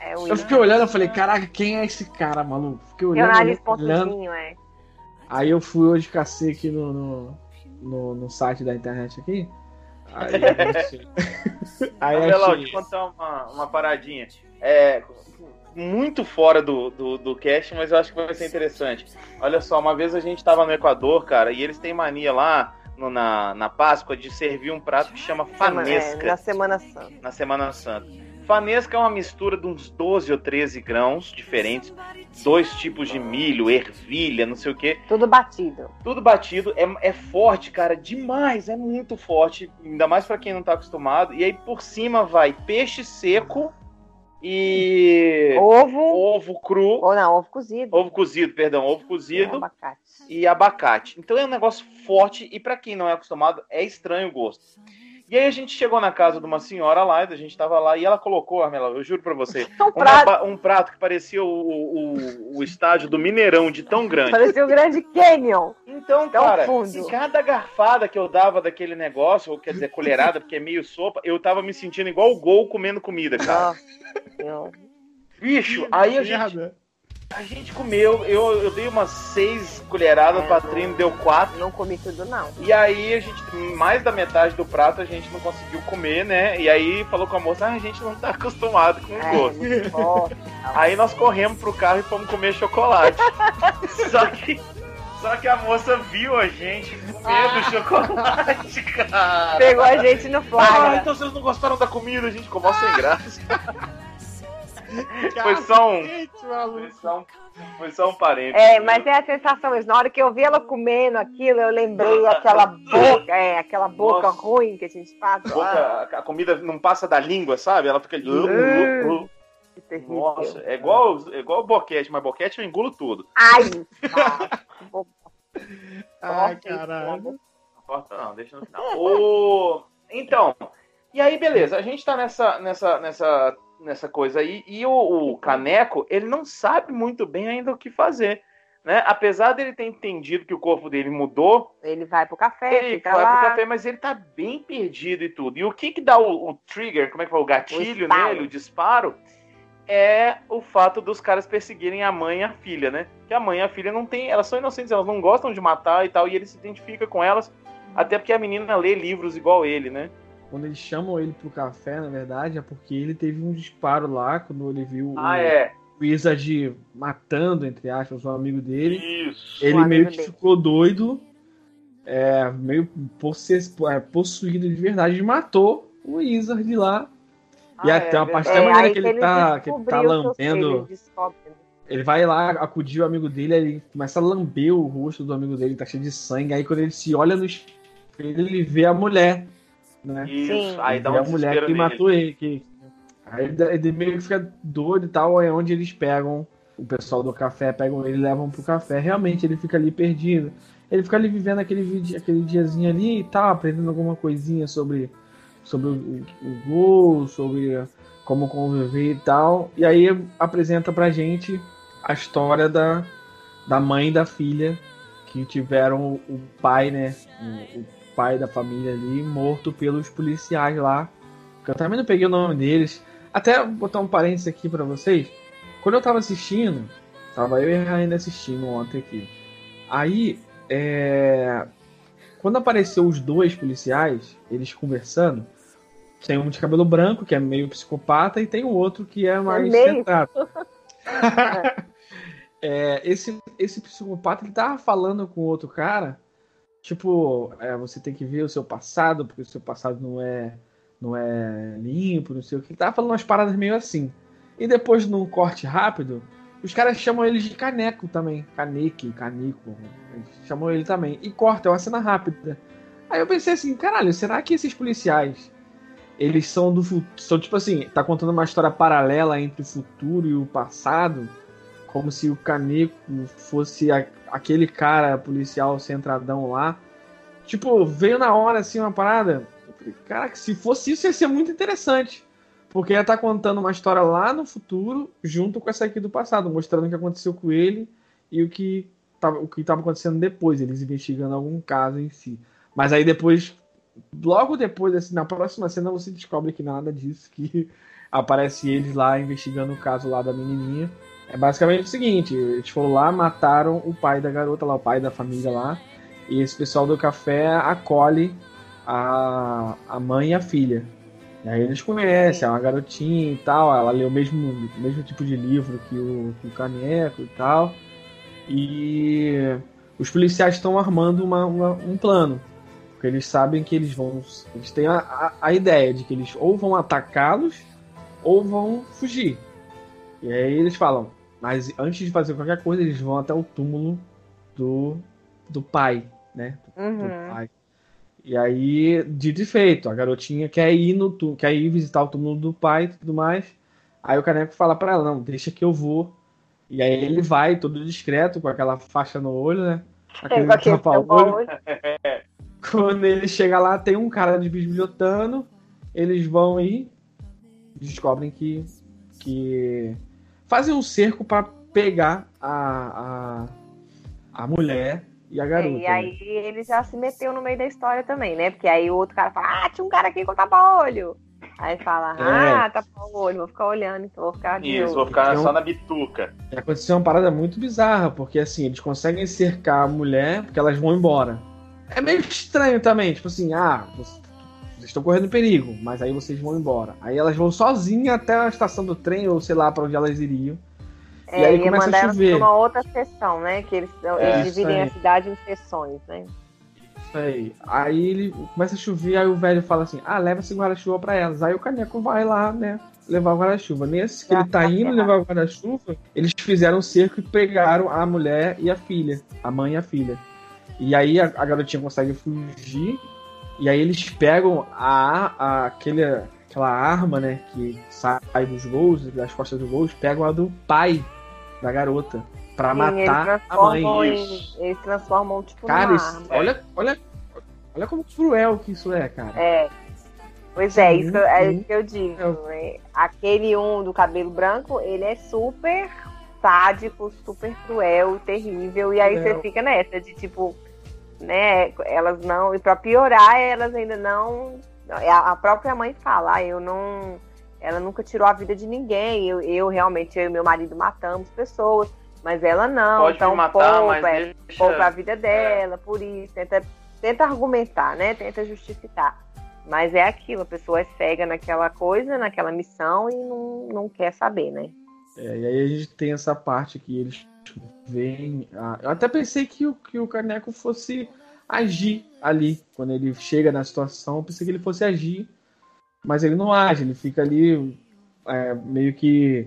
Speaker 3: é o
Speaker 1: Eu
Speaker 3: William.
Speaker 1: fiquei olhando e falei, caraca, quem é esse cara, maluco? Fiquei olhando,
Speaker 3: nariz
Speaker 1: olhando,
Speaker 3: é.
Speaker 1: Aí eu fui hoje cacei aqui no, no, no, no site da internet aqui. Aí. Aí
Speaker 2: Abelão,
Speaker 1: achei.
Speaker 2: te contar uma, uma paradinha. É muito fora do, do, do cast, mas eu acho que vai ser interessante. Olha só, uma vez a gente tava no Equador, cara, e eles têm mania lá no- na, na Páscoa de servir um prato que chama
Speaker 3: Semana- é,
Speaker 2: fanesca
Speaker 3: na Semana Santa.
Speaker 2: na Semana Santa. Fanesca é uma mistura de uns 12 ou 13 grãos diferentes, dois tipos de milho, ervilha, não sei o que,
Speaker 3: Tudo batido.
Speaker 2: tudo batido, é, é forte, cara, demais, é muito forte, ainda mais pra quem não tá acostumado. E aí por cima vai peixe seco e
Speaker 3: Ovo.
Speaker 2: ovo cru,
Speaker 3: Ou não, ovo cozido.
Speaker 2: ovo cozido, perdão, ovo cozido
Speaker 3: abacate.
Speaker 2: e abacate. Então é um negócio forte e pra quem não é acostumado é estranho o gosto. E aí a gente chegou na casa de uma senhora lá, a gente tava lá e ela colocou, Armela, eu juro pra você,
Speaker 3: Um
Speaker 2: uma
Speaker 3: prato.
Speaker 2: um prato que parecia o, o, o estádio do Mineirão de tão grande.
Speaker 3: Parecia o Grande Canyon.
Speaker 2: Então,
Speaker 3: Tão
Speaker 2: cara,
Speaker 3: fundo.
Speaker 2: em cada garfada que eu dava daquele negócio, ou quer dizer, colherada, porque é meio sopa, eu tava me sentindo igual o gol comendo comida, cara.
Speaker 3: Senhora.
Speaker 2: Bicho, aí a gente,
Speaker 1: Merda.
Speaker 2: A gente comeu, eu, eu dei umas seis colheradas,
Speaker 3: É,
Speaker 2: o Patrino deu quatro.
Speaker 3: Não comi tudo, não.
Speaker 2: E aí a gente, mais da metade do prato a gente não conseguiu comer, né? E aí falou com a moça, ah, a gente não tá acostumado com o
Speaker 3: É,
Speaker 2: gosto.
Speaker 3: forte.
Speaker 2: Aí nós corremos pro carro e fomos comer chocolate. só que só que a moça viu a gente comendo chocolate, cara.
Speaker 3: Pegou a gente no
Speaker 2: Ah,
Speaker 3: flagra.
Speaker 2: então vocês não gostaram da comida, a gente ficou mó sem graça. Foi só um, foi só um, foi só um parênteses.
Speaker 3: É, mas é a sensação mesmo. Na hora que eu vi ela comendo aquilo, eu lembrei aquela boca, é, aquela boca
Speaker 2: Nossa.
Speaker 3: ruim que a gente faz. lá.
Speaker 2: Boca- a comida não passa da língua, sabe? Ela fica ali.
Speaker 3: Hum. Que terrível.
Speaker 2: Nossa, é igual, é igual boquete, mas boquete eu engulo tudo.
Speaker 3: Ai!
Speaker 1: Ai, caralho.
Speaker 2: Não importa não, deixa no final. O... Então, e aí beleza, a gente tá nessa, nessa, nessa, nessa coisa aí, e o, o Caneco, ele não sabe muito bem ainda o que fazer. né? Apesar dele ter entendido que o corpo dele mudou,
Speaker 3: Ele vai pro café,
Speaker 2: ele vai
Speaker 3: lá.
Speaker 2: pro café, mas ele tá bem perdido e tudo. E o que que dá o, o trigger, como é que foi? O gatilho
Speaker 3: disparo.
Speaker 2: nele, o disparo, é o fato dos caras perseguirem a mãe e a filha, né? Que a mãe e a filha não tem, elas são inocentes, elas não gostam de matar e tal, e ele se identifica com elas, até porque a menina lê livros igual ele, né?
Speaker 1: Quando eles chamam ele pro café, na verdade, é porque ele teve um disparo lá, quando ele viu
Speaker 2: Ah,
Speaker 1: o
Speaker 2: é.
Speaker 1: Wizard matando, entre aspas, um amigo dele.
Speaker 2: Isso.
Speaker 1: Ele meio que
Speaker 3: dele.
Speaker 1: ficou doido, é, meio é, possuído de verdade, e matou o Wizard lá. e
Speaker 2: Ah,
Speaker 1: até
Speaker 2: é
Speaker 1: uma parte
Speaker 2: verdade.
Speaker 1: da maneira que ele tá, que ele tá
Speaker 3: ele
Speaker 1: lambendo.
Speaker 3: descobre, né?
Speaker 1: Ele vai lá acudir o amigo dele, aí ele começa a lamber o rosto do amigo dele, tá cheio de sangue. Aí quando ele se olha no espelho, ele vê a mulher, né?
Speaker 2: Isso.
Speaker 3: Sim.
Speaker 2: Aí dá um
Speaker 1: a mulher que
Speaker 2: nele.
Speaker 1: matou ele. Que... Aí ele, meio que fica doido e tal, é onde eles pegam, o pessoal do café pegam ele e levam pro café. Realmente ele fica ali perdido. Ele fica ali vivendo aquele, aquele diazinho ali e tal, aprendendo alguma coisinha sobre, sobre o, o gol, sobre como conviver e tal. E aí apresenta pra gente a história da, da mãe e da filha que tiveram o pai, né? O, o pai da família ali morto pelos policiais lá. Que eu também não peguei o nome deles. Até botar um parênteses aqui pra vocês. Quando eu tava assistindo, tava eu e a Rainha assistindo ontem aqui. Aí, é... quando apareceu os dois policiais, eles conversando, tem um de cabelo branco, que é meio psicopata, e tem o outro que é mais centrado. É, esse, esse psicopata ele tava falando com outro cara, tipo, é, você tem que ver o seu passado, porque o seu passado não é não é limpo, não sei o que. Ele tava falando umas paradas meio assim. E depois, num corte rápido, os caras chamam ele de caneco também. Caneque, canico. Eles chamam ele também. E corta, é uma cena rápida. Aí eu pensei assim, caralho, será que esses policiais eles são do futuro. São tipo assim, tá contando uma história paralela entre o futuro e o passado, como se o Caneco fosse a- aquele cara policial centradão lá. Tipo, veio na hora assim uma parada. Cara, se fosse isso ia ser muito interessante. Porque ia estar contando uma história lá no futuro, junto com essa aqui do passado, mostrando o que aconteceu com ele e o que tava, o que estava acontecendo depois, eles investigando algum caso em si. Mas aí depois, logo depois, assim, na próxima cena, você descobre que nada disso, que aparece eles lá investigando o caso lá da menininha. É basicamente o seguinte, eles foram lá, mataram o pai da garota lá, o pai da família lá, e esse pessoal do café acolhe a, a mãe e a filha. E aí eles conhecem, é uma garotinha e tal, ela lê o mesmo, o mesmo tipo de livro que o, que o Caneco e tal. E os policiais estão armando uma- uma- um plano. Porque eles sabem que eles vão. Eles têm a, a, a ideia de que eles ou vão atacá-los ou vão fugir. E aí eles falam, mas antes de fazer qualquer coisa, eles vão até o túmulo do, do pai, né? Do, do
Speaker 3: Uhum.
Speaker 1: pai. E aí, dito e feito, a garotinha quer ir no quer ir visitar o túmulo do pai e tudo mais. Aí o caneco fala pra ela, não, deixa que eu vou. E aí ele vai, todo discreto, com aquela faixa no olho, né? Aquele
Speaker 3: Com aquele
Speaker 1: tapa-olho. Quando ele chega lá, tem um cara desbisbilhotando. Eles vão e descobrem que. que fazem um cerco pra pegar a, a, a mulher e a garota.
Speaker 3: É, e
Speaker 1: né?
Speaker 3: aí ele já se meteu no meio da história também, né? Porque aí o outro cara fala, ah, tinha um cara aqui com tapa-olho. Aí fala, ah, tapa-olho, vou ficar olhando, então vou ficar de
Speaker 2: Isso,
Speaker 3: olho.
Speaker 2: vou ficar
Speaker 1: Então-
Speaker 2: só na bituca.
Speaker 1: E aconteceu uma parada muito bizarra, porque assim, eles conseguem cercar a mulher porque elas vão embora. É meio estranho também, tipo assim, ah, vocês estão correndo perigo, mas aí vocês vão embora. Aí elas vão sozinhas até a estação do trem, ou sei lá pra onde elas iriam.
Speaker 3: É,
Speaker 1: e aí começa a chover.
Speaker 3: uma outra sessão, né? Que eles,
Speaker 2: É,
Speaker 3: eles dividem a cidade em sessões, né?
Speaker 1: Isso aí. Aí ele começa a chover, aí o velho fala assim: ah, leva esse guarda-chuva pra elas. Aí o caneco vai lá, né? Levar o guarda-chuva. Nesse que
Speaker 3: Já
Speaker 1: ele tá indo levar o guarda-chuva, eles fizeram um cerco e pegaram a mulher e a filha. A mãe e a filha. E aí a, a garotinha consegue fugir. E aí eles pegam a, a- aquele, aquela arma, né? Que sai dos gols, das costas dos gols, pegam a do pai da garota. Pra
Speaker 3: Sim,
Speaker 1: matar
Speaker 3: eles
Speaker 1: a mãe.
Speaker 3: Em. Eles transformam, tipo,
Speaker 1: Cara, isso- olha, olha, olha como cruel que isso é, cara.
Speaker 3: É. Pois é, isso é isso que eu digo. né? Aquele um do cabelo branco, ele é super sádico, super cruel, terrível. E aí
Speaker 1: É.
Speaker 3: você fica nessa de tipo, né? Elas não. E pra piorar, elas ainda não. A a própria mãe fala, ah, eu não. Ela nunca tirou a vida de ninguém. Eu, eu realmente, eu e meu marido matamos pessoas. Mas ela não.
Speaker 2: Pode
Speaker 3: então
Speaker 2: matar,
Speaker 3: poupa,
Speaker 2: mas
Speaker 3: é,
Speaker 2: deixa...
Speaker 3: poupa a vida dela, por isso. Tenta, tenta argumentar, né? Tenta justificar. Mas é aquilo, a pessoa é cega naquela coisa, naquela missão e não, não quer saber, né?
Speaker 1: É, e aí a gente tem essa parte que eles veem. ah, eu até pensei que o, que o Caneco fosse agir ali. Quando ele chega na situação, eu pensei que ele fosse agir. Mas ele não age, ele fica ali é, meio que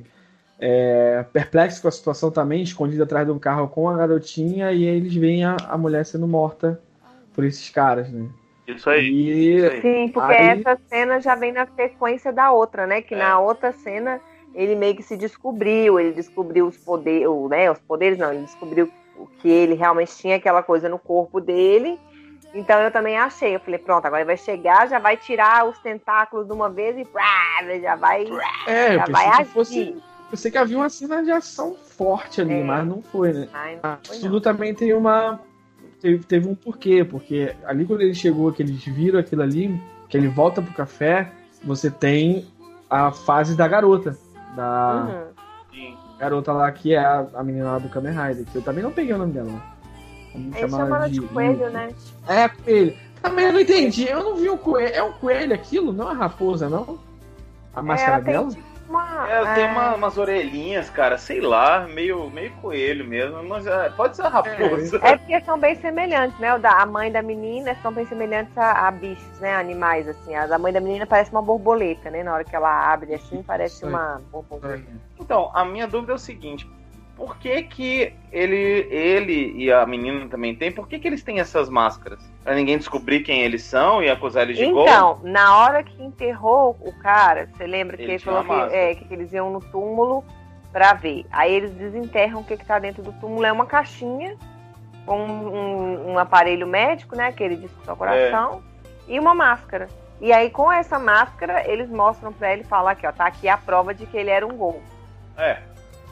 Speaker 1: é, perplexo com a situação também, escondido atrás de um carro com a garotinha, e aí eles veem a, a mulher sendo morta por esses caras, né?
Speaker 2: Isso aí.
Speaker 1: E
Speaker 2: Isso aí.
Speaker 3: Sim, porque
Speaker 1: Aí-
Speaker 3: essa cena já vem na sequência da outra, né? Que
Speaker 2: É.
Speaker 3: na outra cena ele meio que se descobriu, ele descobriu os poderes, né? Os poderes não, ele descobriu o que ele realmente tinha aquela coisa no corpo dele. Então eu também achei, eu falei, pronto, agora ele vai chegar, já vai tirar os tentáculos de uma vez e já vai,
Speaker 1: é, eu
Speaker 3: já vai
Speaker 1: que
Speaker 3: agir.
Speaker 1: fosse. Pensei que havia uma cena de ação forte ali,
Speaker 3: É.
Speaker 1: mas não foi, né?
Speaker 3: Ai, não foi,
Speaker 1: Isso
Speaker 3: não.
Speaker 1: tudo também tem uma. Teve, teve um porquê, porque ali quando ele chegou, que eles viram aquilo ali, que ele volta pro café, você tem a fase da garota. Da
Speaker 3: Uhum.
Speaker 1: Garota lá que é a, a menina lá do Kamen Rider, que eu também não peguei o nome dela. Vamos chamar
Speaker 3: chama ela de coelho, né?
Speaker 1: É, coelho. Também eu não entendi, eu não vi um coelho. É um coelho aquilo? Não é uma raposa, não? A máscara
Speaker 3: ela tem
Speaker 1: dela?
Speaker 3: tipo uma.
Speaker 2: É, tem
Speaker 3: é,
Speaker 2: uma- umas orelhinhas, cara, sei lá, meio, meio coelho mesmo, mas é, pode ser uma raposa.
Speaker 3: É porque são bem semelhantes, né? O da, a mãe da menina são bem semelhantes a, a bichos, né? Animais, assim. A da mãe da menina parece uma borboleta, né? Na hora que ela abre assim, parece uma borboleta.
Speaker 2: Então, a minha dúvida é o seguinte: por que que ele, ele e a menina também tem? Por que que eles têm essas máscaras? Pra ninguém descobrir quem eles são e acusar eles de gol?
Speaker 3: Então, na hora que enterrou o cara, você lembra que
Speaker 2: Ele
Speaker 3: ele falou que, é, que eles iam no túmulo pra ver. Aí eles desenterram o que, que tá dentro do túmulo. É uma caixinha com um, um- aparelho médico, né? Aquele de
Speaker 2: É.
Speaker 3: seu coração, e uma máscara. E aí, com essa máscara, eles mostram pra ele falar aqui, ó, tá aqui a prova de que ele era um gol.
Speaker 2: É,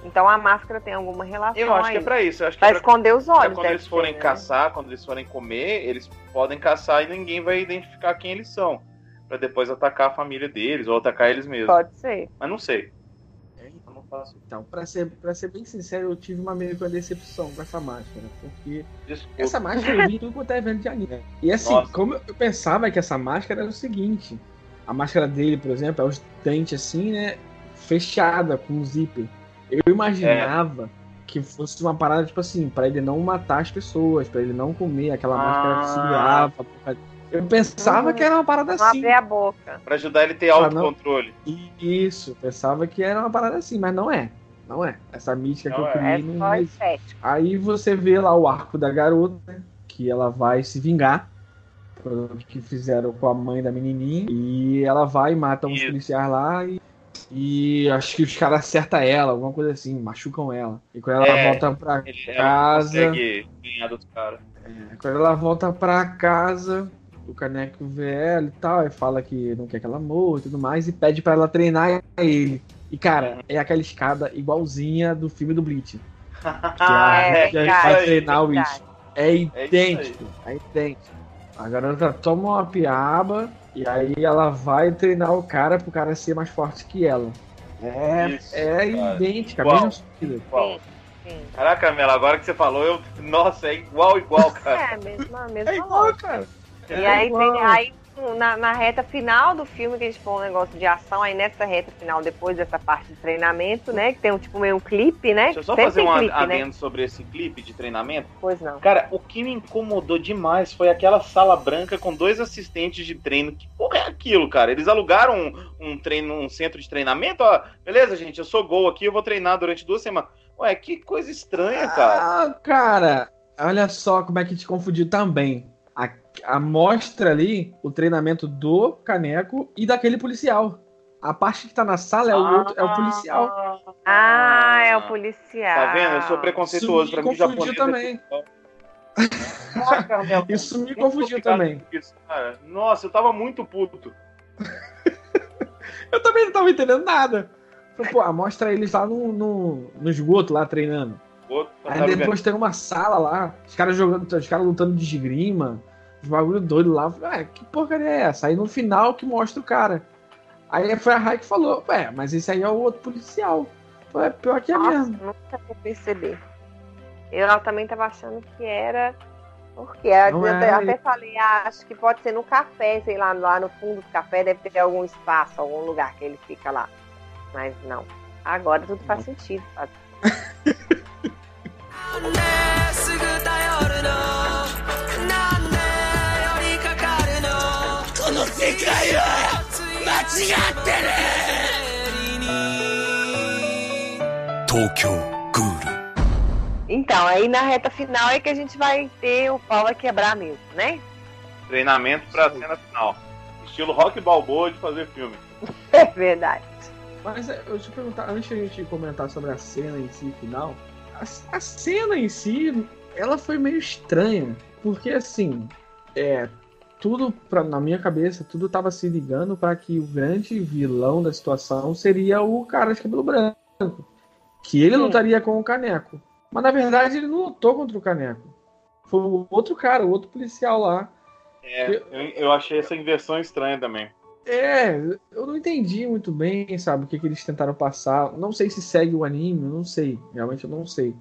Speaker 3: Então a máscara tem alguma relação
Speaker 2: eu acho
Speaker 3: aí.
Speaker 2: que é pra isso. Eu acho que
Speaker 3: Pra
Speaker 2: é pra-
Speaker 3: esconder os
Speaker 2: pra
Speaker 3: olhos.
Speaker 2: quando eles forem
Speaker 3: ser, né?
Speaker 2: caçar, quando eles forem comer, eles podem caçar e ninguém vai identificar quem eles são. Pra depois atacar a família deles ou atacar eles mesmos.
Speaker 3: Pode ser.
Speaker 2: Mas não sei. Eu não faço.
Speaker 1: Então, pra ser, pra ser bem sincero, eu tive uma meio que uma decepção com essa máscara. Porque
Speaker 2: Desculpa.
Speaker 1: essa máscara eu vi tudo quanto é evento de anime. E assim,
Speaker 2: Nossa.
Speaker 1: como eu pensava que essa máscara era o seguinte: a máscara dele, por exemplo, é os dentes assim, né? Fechada, com um zíper. Eu imaginava que fosse uma parada, tipo assim, pra ele não matar as pessoas, pra ele não comer aquela máscara que
Speaker 2: Ah.
Speaker 1: segurava. porra. Eu pensava
Speaker 3: Uhum.
Speaker 1: que era uma parada
Speaker 3: Não
Speaker 1: assim.
Speaker 3: abrir a boca.
Speaker 2: Pra ajudar ele a ter
Speaker 1: Ah,
Speaker 2: autocontrole.
Speaker 1: Isso, pensava que era uma parada assim, mas não é. Não é. Essa mística que
Speaker 2: Não
Speaker 1: eu
Speaker 2: é.
Speaker 1: criei
Speaker 3: É
Speaker 1: não é. Aí você vê lá o arco da garota, né, que ela vai se vingar pelo que fizeram com a mãe da menininha. E ela vai e mata uns
Speaker 2: Isso.
Speaker 1: policiais lá e, e acho que os caras acertam ela, alguma coisa assim, machucam ela. E quando ela
Speaker 2: É,
Speaker 1: volta pra
Speaker 2: Ele ela
Speaker 1: casa,
Speaker 2: consegue ganhar dos caras.
Speaker 1: quando ela volta pra casa, o caneco vê ela e tal, e fala que não quer que ela morra e tudo mais, e pede pra ela treinar ele. E cara, é aquela escada igualzinha do filme do Bleach.
Speaker 2: Ah,
Speaker 3: é
Speaker 1: que a gente vai treinar o. Ishi. É
Speaker 2: isso
Speaker 1: idêntico, é idêntico. A garota toma uma piaba e aí ela vai treinar o cara pro cara ser mais forte que ela. É,
Speaker 2: Isso,
Speaker 1: é
Speaker 2: cara.
Speaker 1: idêntica,
Speaker 2: Igual.
Speaker 1: mesma subida.
Speaker 2: Igual.
Speaker 3: Sim.
Speaker 2: Caraca, Mela, agora que você falou, eu. Nossa, é igual, igual, cara.
Speaker 3: É, a mesma, a mesma
Speaker 1: É igual,
Speaker 3: lógica.
Speaker 1: cara.
Speaker 3: E
Speaker 1: É
Speaker 3: aí,
Speaker 1: igual.
Speaker 3: tem, aí na, na reta final do filme, que a gente põe um negócio de ação, aí nessa reta final, depois dessa parte de treinamento, né? Que tem um tipo meio um clipe, né?
Speaker 2: Deixa eu só
Speaker 3: Sempre
Speaker 2: fazer um
Speaker 3: clipe, né?
Speaker 2: adendo sobre esse clipe de treinamento.
Speaker 3: Pois não.
Speaker 2: Cara, o que me incomodou demais foi aquela sala branca com dois assistentes de treino. Que porra é aquilo, cara? Eles alugaram um, um treino, um centro de treinamento? Ó, beleza, gente, eu sou gol aqui, eu vou treinar durante duas semanas. Ué, que coisa estranha, cara.
Speaker 1: Ah, cara, olha só como é que te confundiu também. A, mostra ali o treinamento do caneco e daquele policial. A parte que tá na sala é o, outro, é o policial.
Speaker 3: Ah, é o policial.
Speaker 2: Tá vendo? Eu sou preconceituoso.
Speaker 1: Isso me
Speaker 2: Pra mim,
Speaker 1: confundiu
Speaker 2: japonês
Speaker 1: também.
Speaker 2: é
Speaker 1: Isso me
Speaker 2: muito
Speaker 1: confundiu também.
Speaker 2: isso, cara. Nossa, eu tava muito puto.
Speaker 1: Eu também não tava entendendo nada. Pô, mostra eles lá no, no, no esgoto, lá treinando. Aí depois tem uma sala lá, os caras jogando, os caras lutando de esgrima, bagulho doido lá. Que porcaria é essa? Aí no final que mostra o cara. Aí foi a Rai que falou, ué, mas esse aí é o outro policial. Falei, é pior que é
Speaker 3: Nossa,
Speaker 1: mesmo.
Speaker 3: nunca vou perceber. Eu também tava achando que era. Porque eu até,
Speaker 1: é.
Speaker 3: até falei, ah, acho que pode ser no café, sei lá, lá no fundo do café deve ter algum espaço, algum lugar que ele fica lá. Mas não. Agora tudo faz sentido. sabe?
Speaker 9: の世界は間違ってる
Speaker 7: 東京グール
Speaker 3: Então, aí na reta final é que a gente vai ter o pau vai quebrar mesmo, né?
Speaker 2: Treinamento pra cena final. Estilo rock balboa de fazer filme.
Speaker 3: É verdade.
Speaker 1: Mas é, eu te perguntar, antes de a gente comentar sobre a cena em si final, a, a cena em si, ela foi meio estranha. Porque assim, é. tudo, pra, na minha cabeça, tudo tava se ligando para que o grande vilão da situação seria o cara de cabelo branco. Que ele
Speaker 3: Sim.
Speaker 1: lutaria com o Caneco. Mas na verdade ele não lutou contra o Caneco. Foi o outro cara, o outro policial lá.
Speaker 2: É, eu, eu achei essa inversão estranha também.
Speaker 1: É, eu não entendi muito bem, sabe, o que, que eles tentaram passar. Não sei se segue o anime, não sei. Realmente eu não sei.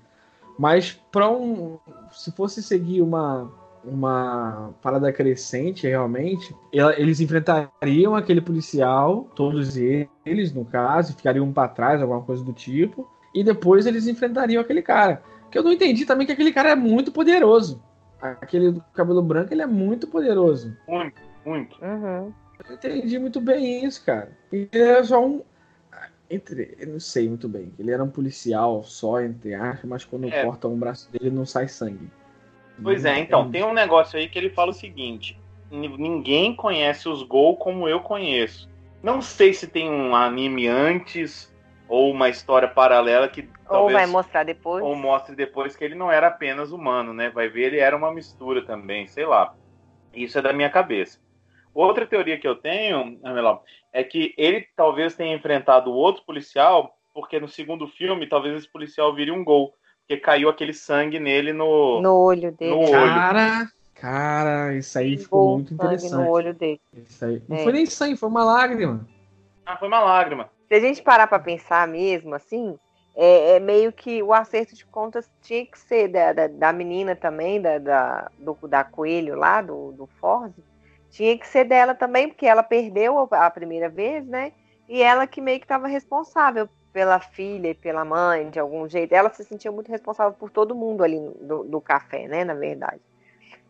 Speaker 1: Mas pra um. Se fosse seguir uma. Uma parada crescente, realmente, eles enfrentariam aquele policial, todos eles, no caso, ficariam um pra trás, alguma coisa do tipo, e depois eles enfrentariam aquele cara. Que eu não entendi também que aquele cara é muito poderoso. Aquele do cabelo branco, ele é muito poderoso.
Speaker 2: Muito, muito.
Speaker 3: Uhum.
Speaker 1: Eu não entendi muito bem isso, cara. Ele era só um. Entre. Eu não sei muito bem. Ele era um policial só, entre aspas, mas quando
Speaker 2: É.
Speaker 1: cortam um braço dele não sai sangue.
Speaker 2: Pois é, então, tem um negócio aí que ele fala o seguinte: "Ni- ninguém conhece os Gol como eu conheço. Não sei se tem um anime antes ou uma história paralela que
Speaker 3: Ou
Speaker 2: talvez
Speaker 3: vai mostrar depois.
Speaker 2: ou mostre depois que ele não era apenas humano, né? Vai ver, ele era uma mistura também, sei lá. Isso é da minha cabeça. Outra teoria que eu tenho, Amelau, é que ele talvez tenha enfrentado outro policial, porque no segundo filme talvez esse policial vire um gol, porque caiu aquele sangue nele no.
Speaker 3: No olho dele.
Speaker 2: No olho.
Speaker 1: Cara, cara, isso aí ficou muito
Speaker 3: sangue no
Speaker 1: interessante.
Speaker 3: olho dele.
Speaker 1: Isso aí. Não
Speaker 3: É.
Speaker 1: foi nem sangue, foi uma lágrima.
Speaker 2: Ah, foi uma lágrima.
Speaker 3: Se a gente parar pra pensar mesmo, assim, é, é meio que o acerto de contas tinha que ser da, da, da menina também, da, da, do, da Coelho lá, do, do Forze, tinha que ser dela também, porque ela perdeu a primeira vez, né? E ela que meio que estava responsável pela filha e pela mãe, de algum jeito. Ela se sentia muito responsável por todo mundo ali do, do café, né? Na verdade.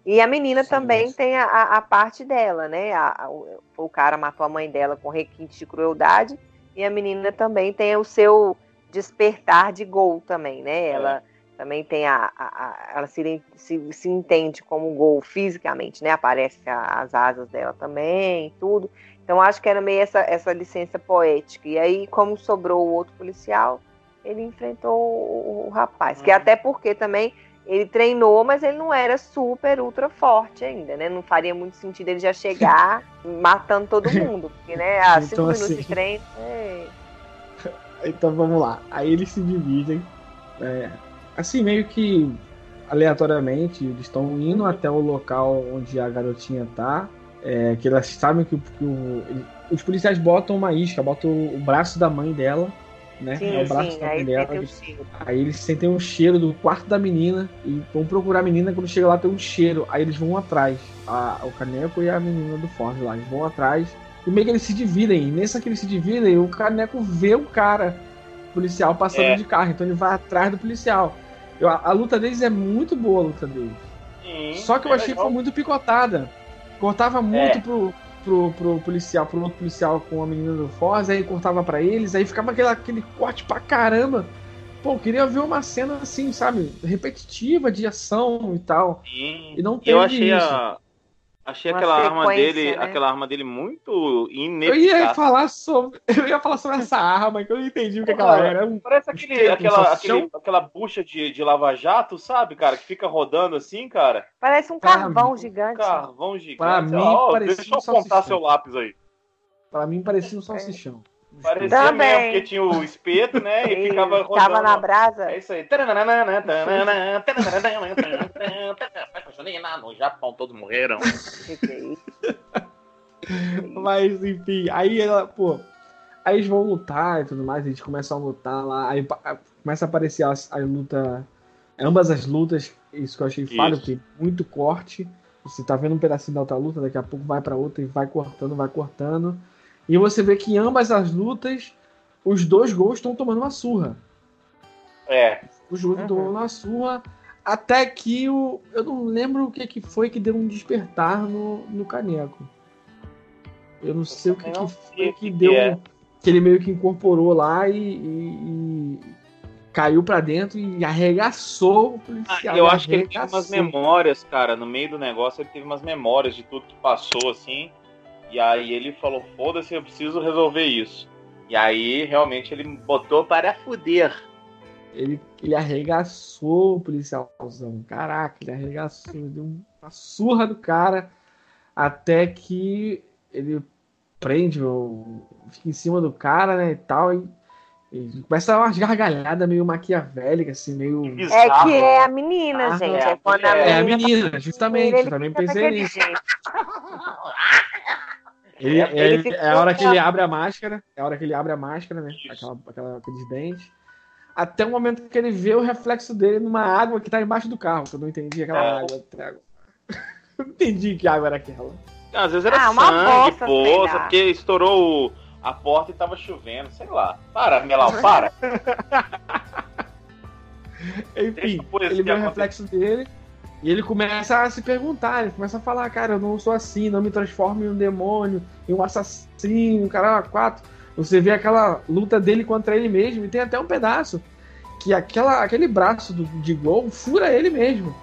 Speaker 3: E a menina
Speaker 1: Sim,
Speaker 3: também
Speaker 1: isso.
Speaker 3: tem a, a- parte dela, né? A- a- o, o cara matou a mãe dela com requinte de crueldade e a menina também tem o seu despertar de gol também, né? Ela também tem a, ela se, se, se entende como gol fisicamente, né? Aparece as asas dela também, tudo. Então acho que era meio essa, essa licença poética. E aí, como sobrou o outro policial, ele enfrentou o, o rapaz. Que
Speaker 2: Uhum.
Speaker 3: até porque também ele treinou, mas ele não era super ultra forte ainda, né? Não faria muito sentido ele já chegar matando todo mundo, porque, né? Ah, cinco
Speaker 1: Então,
Speaker 3: minutos
Speaker 1: assim,
Speaker 3: de treino. é.
Speaker 1: Então vamos lá. Aí eles se dividem. é, assim, meio que aleatoriamente, eles estão indo até o local onde a garotinha tá. É, que elas sabem que, que o- os policiais botam uma isca, botam o, braço da mãe dela, né?
Speaker 3: Sim,
Speaker 1: é o braço
Speaker 3: sim,
Speaker 1: da mãe dela. que-. Aí eles sentem um cheiro do quarto da menina e vão procurar a menina. Quando chega lá, tem um cheiro. Aí eles vão atrás. A- o Caneco e a menina do Ford lá. Eles vão atrás. E meio que eles se dividem. E nessa que eles se dividem, o Caneco vê o cara policial passando
Speaker 2: É.
Speaker 1: de carro. Então ele vai atrás do policial. Eu- a, a luta deles é muito boa, a luta deles.
Speaker 2: Sim,
Speaker 1: Só que eu
Speaker 2: é
Speaker 1: achei que foi muito picotada. Cortava muito
Speaker 2: É.
Speaker 1: pro, pro, pro policial, pro outro policial com a menina do Foz, aí cortava pra eles, aí ficava aquele, aquele corte pra caramba. Pô, eu queria ver uma cena assim, sabe, repetitiva de ação e tal.
Speaker 2: Sim.
Speaker 1: E não
Speaker 2: E eu
Speaker 1: teve
Speaker 2: achei
Speaker 1: isso.
Speaker 2: a. Achei
Speaker 3: Uma
Speaker 2: aquela arma dele,
Speaker 3: né?
Speaker 2: aquela arma dele muito
Speaker 1: Eu
Speaker 2: ineficaz.
Speaker 1: ia falar sobre. Eu ia falar sobre essa arma que eu não entendi o que aquela
Speaker 2: Cara,
Speaker 1: era. É um-
Speaker 2: Parece aquele, aquela, aquele, aquela bucha de, de lava-jato, sabe, cara? Que fica rodando assim, cara.
Speaker 3: Parece um
Speaker 1: Pra
Speaker 3: carvão
Speaker 1: mim,
Speaker 3: gigante.
Speaker 2: Carvão gigante.
Speaker 1: Pra
Speaker 2: sei
Speaker 1: mim,
Speaker 2: ó,
Speaker 1: parecia
Speaker 2: deixa eu
Speaker 1: um
Speaker 2: apontar seu lápis aí.
Speaker 1: Pra mim parecia um salsichão.
Speaker 2: Parecia
Speaker 3: Também.
Speaker 2: mesmo, porque tinha o espeto, né? E ficava rodando.
Speaker 3: Tava na brasa.
Speaker 2: É isso aí. No Japão todos morreram.
Speaker 3: Que que?
Speaker 1: Mas, enfim, aí ela, pô. Aí eles vão lutar e tudo mais, eles começam a lutar lá, aí começa a aparecer as, as lutas, ambas as lutas, isso que eu achei falho, tem muito corte. Você tá vendo um pedacinho da outra luta, daqui a pouco vai pra outra e vai cortando, vai cortando. E você vê que em ambas as lutas, os dois gols estão tomando uma surra.
Speaker 2: É.
Speaker 1: Os dois
Speaker 3: Uhum.
Speaker 1: tomando uma surra. Até que o. Eu não lembro o que, que foi que deu um despertar no, no caneco. Eu não sei o que, que foi que
Speaker 2: que
Speaker 1: deu.
Speaker 2: que é.
Speaker 1: Que ele meio que incorporou lá e, e- e caiu pra dentro e arregaçou o policial.
Speaker 2: Ah, eu acho que ele tinha umas memórias, cara, no meio do negócio ele teve umas memórias de tudo que passou, assim. E aí ele falou, foda-se, eu preciso resolver isso. E aí, realmente, ele botou para fuder.
Speaker 1: Ele, ele arregaçou o policialzão. Caraca, ele arregaçou. Deu uma surra do cara. Até que ele prende, o, fica em cima do cara, né? E tal. E, e começa umas gargalhadas meio maquiavélicas, assim, meio.
Speaker 3: É que é a menina,
Speaker 1: Ah,
Speaker 3: gente.
Speaker 2: é,
Speaker 3: É quando a
Speaker 2: é
Speaker 1: É a
Speaker 3: menina.
Speaker 1: justamente.
Speaker 3: ele
Speaker 1: também pensei nisso.
Speaker 3: jeito.
Speaker 1: Ele,
Speaker 2: É,
Speaker 1: ele-
Speaker 3: ele
Speaker 1: é a hora que
Speaker 3: ficou-
Speaker 1: ele abre a máscara. É a hora que ele abre a máscara, né? Aquela, aquela, aqueles dentes. Até o momento que ele vê o reflexo dele numa água que tá embaixo do carro, que eu não entendi aquela
Speaker 2: É.
Speaker 1: água. não entendi que água era aquela.
Speaker 2: Às vezes era
Speaker 3: Ah, uma
Speaker 2: sangue, poça, porque estourou a porta e tava chovendo, sei lá. Para, Melau, para.
Speaker 1: Enfim, ele vê o reflexo dele e ele começa a se perguntar, ele começa a falar, cara, eu não sou assim, não me transformo em um demônio, em um assassino, um cara quatro. Você vê aquela luta dele contra ele mesmo, e tem até um pedaço que aquela, aquele braço do, de gol fura ele mesmo.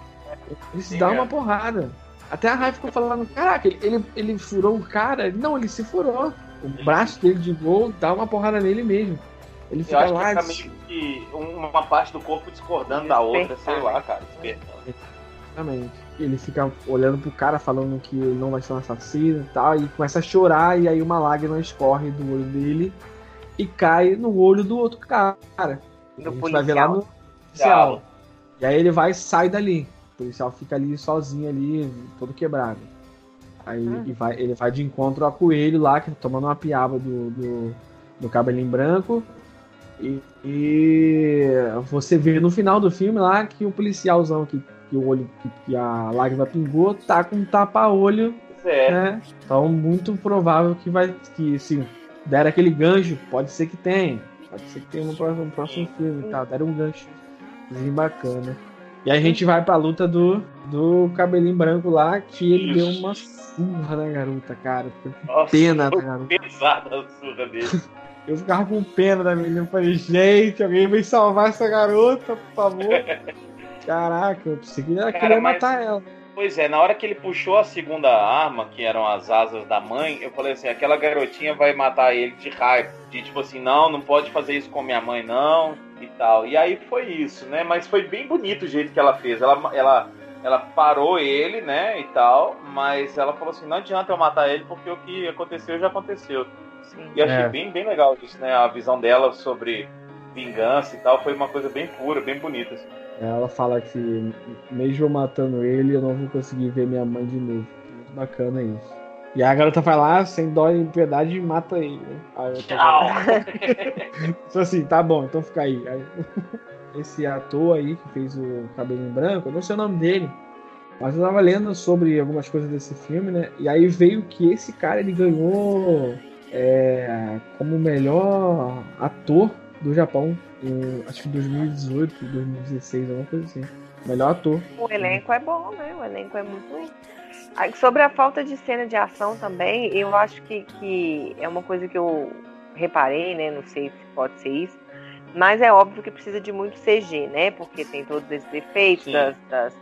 Speaker 1: Ele se
Speaker 2: Sim,
Speaker 1: dá
Speaker 2: é.
Speaker 1: uma porrada. Até a Rai ficou falando, caraca, ele, ele, ele furou o cara. Não, ele se furou. O braço dele de gol dá uma porrada nele mesmo. Ele
Speaker 2: Eu
Speaker 1: fica
Speaker 2: acho que
Speaker 1: lá.
Speaker 2: tá meio que uma parte do corpo discordando da outra, sei lá, cara.
Speaker 1: Exatamente. Ele fica olhando pro cara, falando que ele não vai ser um assassino e tal, e começa a chorar, e aí uma lágrima escorre do olho dele e cai no olho do outro cara. A gente vai ver lá no policial. E aí ele vai e sai dali. O policial fica ali sozinho ali, todo quebrado. Aí
Speaker 3: Hum.
Speaker 1: e vai, ele vai de encontro a coelho lá, que tá tomando uma piaba do, do, do cabelinho branco. E, e você vê no final do filme lá que o policialzão que, que o olho, que, que a lágrima pingou, tá com um tapa-olho,
Speaker 2: é.
Speaker 1: né? Então muito provável que vai. Que se der aquele gancho, pode ser que tenha. Pode ser que tenha no próximo, no próximo filme, tá? Deram um gancho bacana. E aí a gente vai pra luta do, do cabelinho branco lá, que ele deu uma surra na garota, cara.
Speaker 2: Nossa,
Speaker 1: pena da garota.
Speaker 2: pesada a surra dele.
Speaker 1: Eu ficava com pena da menina. Eu falei, gente, alguém vem salvar essa garota, por favor. Caraca, eu pensei que ela
Speaker 2: Cara,
Speaker 1: queria
Speaker 2: mas-
Speaker 1: matar ela.
Speaker 2: Pois é, na hora que ele puxou a segunda arma, que eram as asas da mãe, eu falei assim, aquela garotinha vai matar ele de raiva. De tipo assim, não, não pode fazer isso com minha mãe, não, e tal. E aí foi isso, né? Mas foi bem bonito o jeito que ela fez. Ela, ela, ela parou ele, né, e tal, mas ela falou assim, não adianta eu matar ele, porque o que aconteceu já aconteceu.
Speaker 3: Sim.
Speaker 2: E eu achei
Speaker 1: É.
Speaker 2: bem, bem legal isso, né? A visão dela sobre vingança e tal, foi uma coisa bem pura, bem bonita. assim.
Speaker 1: Ela fala que mesmo eu matando ele, eu não vou conseguir ver minha mãe de novo. Muito bacana isso. E a garota vai lá, sem dó e piedade, e mata ele. Né? Aí eu tô... Tipo assim, tá bom, então fica aí. Aí, Esse ator aí que fez o cabelinho branco, eu não sei o nome dele, mas eu tava lendo sobre algumas coisas desse filme, né? E aí veio que esse cara ele ganhou é, como melhor ator do Japão, em, acho que 2018, 2016, alguma coisa assim. Melhor ator.
Speaker 3: O elenco é bom, né? O elenco é muito. Aí, Sobre a falta de cena de ação também, eu acho que, que é uma coisa que eu reparei, né? Não sei se pode ser isso. Mas é óbvio que precisa de muito CG, né? Porque tem todos esses efeitos das, das-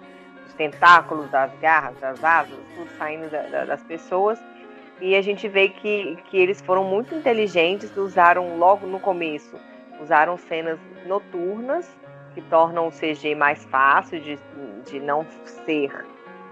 Speaker 3: dos tentáculos, das garras, das asas, tudo saindo da- da- das pessoas. E a gente vê que, que eles foram muito inteligentes, usaram logo no começo, usaram cenas noturnas que tornam o CG mais fácil de, de não ser,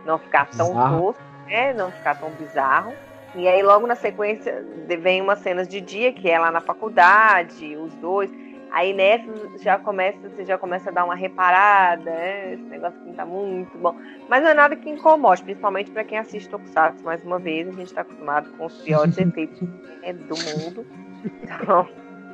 Speaker 3: não ficar tão tosco, né? Não ficar tão bizarro. E aí logo na sequência vem umas cenas de dia, que é lá na faculdade, os dois. Aí nessa já começa, você já começa a dar uma reparada, né? esse negócio aqui tá muito bom. Mas não é nada que incomode, principalmente para quem assiste Tokusatsu, mais uma vez, a gente está acostumado com os piores efeitos né, do mundo. Então,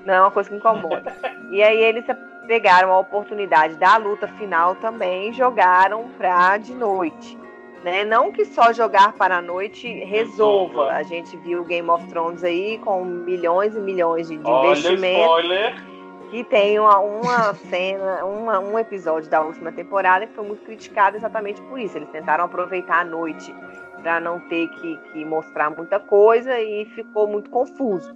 Speaker 3: não é uma coisa que incomoda. E aí eles pegaram a oportunidade da luta final também e jogaram pra de noite. Né? Não que só jogar para a noite resolva. A gente viu Game of Thrones aí com milhões e milhões de, de
Speaker 2: Olha,
Speaker 3: investimento.
Speaker 2: spoiler.
Speaker 3: E tem uma, uma cena, uma, um episódio da última temporada que foi muito criticado exatamente por isso. Eles tentaram aproveitar a noite para não ter que, que mostrar muita coisa e ficou muito confuso.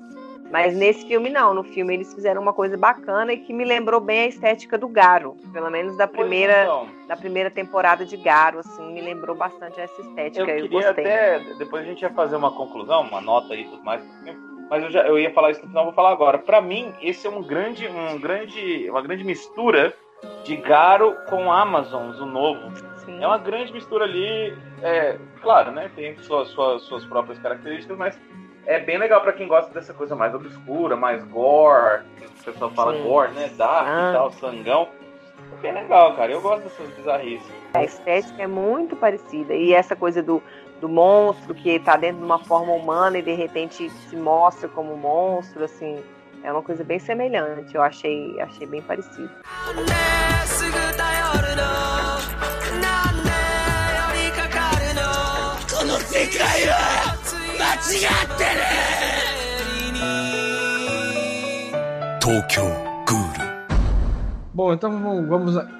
Speaker 3: Mas nesse filme não, no filme eles fizeram uma coisa bacana e que me lembrou bem a estética do Garo, pelo menos da primeira,
Speaker 2: então.
Speaker 3: da primeira temporada de Garo, assim, me lembrou bastante essa estética.
Speaker 2: Eu
Speaker 3: Eu,
Speaker 2: queria
Speaker 3: gostei.
Speaker 2: até. Depois a gente ia fazer uma conclusão, uma nota aí e tudo mais. Mas eu, já, eu ia falar isso no final, vou falar agora. Pra mim, esse é um grande, um grande, uma grande mistura de Garo com Amazons, o novo.
Speaker 3: Sim.
Speaker 2: É uma grande mistura ali. É, claro, né? Tem suas, suas, suas próprias características, mas é bem legal pra quem gosta dessa coisa mais obscura, mais gore. O pessoal fala
Speaker 3: Sim.
Speaker 2: gore, né? Dark
Speaker 3: Ah.
Speaker 2: e tal, sangão. É bem legal, cara. Eu gosto dessas bizarrices.
Speaker 3: A estética é muito parecida. E essa coisa do, do monstro que está dentro de uma forma humana e de repente se mostra como um monstro, assim, é uma coisa bem semelhante. Eu achei, achei bem parecido.
Speaker 9: ってる
Speaker 7: 東京グール
Speaker 1: Bom, então vamos. vamos a-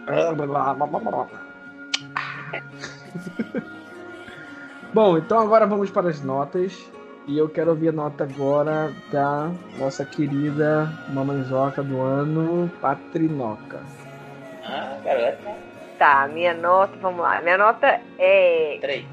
Speaker 1: Bom, então agora vamos para as notas. E eu quero ouvir a nota agora da nossa querida mamãezoca do ano, Patrinoca.
Speaker 2: Ah, garoto.
Speaker 3: Tá, minha nota, vamos lá. Minha nota é.
Speaker 2: Três.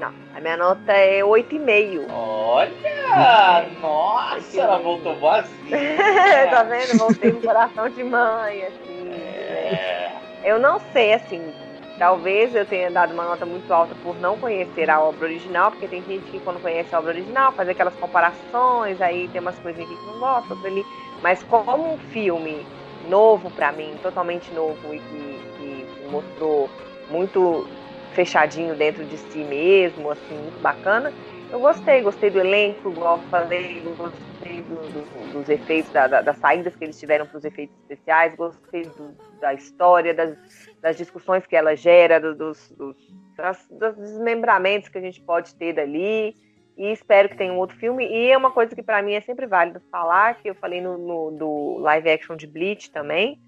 Speaker 3: Não, a minha nota é 8,5.
Speaker 2: Olha! Nossa, ela voltou vazia.
Speaker 3: tá vendo? Voltei com coração de mãe, assim.
Speaker 2: É.
Speaker 3: Eu não sei, assim, talvez eu tenha dado uma nota muito alta por não conhecer a obra original, porque tem gente que quando conhece a obra original faz aquelas comparações, aí tem umas coisas aqui que não gosta, ali. Mas como um filme novo pra mim, totalmente novo e que, que mostrou muito fechadinho dentro de si mesmo, assim, muito bacana. Eu gostei, gostei do elenco, igual eu falei, gostei do- do- dos efeitos, da- da- das saídas que eles tiveram para os efeitos especiais, gostei do- da história, das, das discussões que ela gera, do- dos, dos, das- dos desmembramentos que a gente pode ter dali. E espero que tenha um outro filme. E é uma coisa que para mim é sempre válido falar, que eu falei no, no- do live action de Bleach também.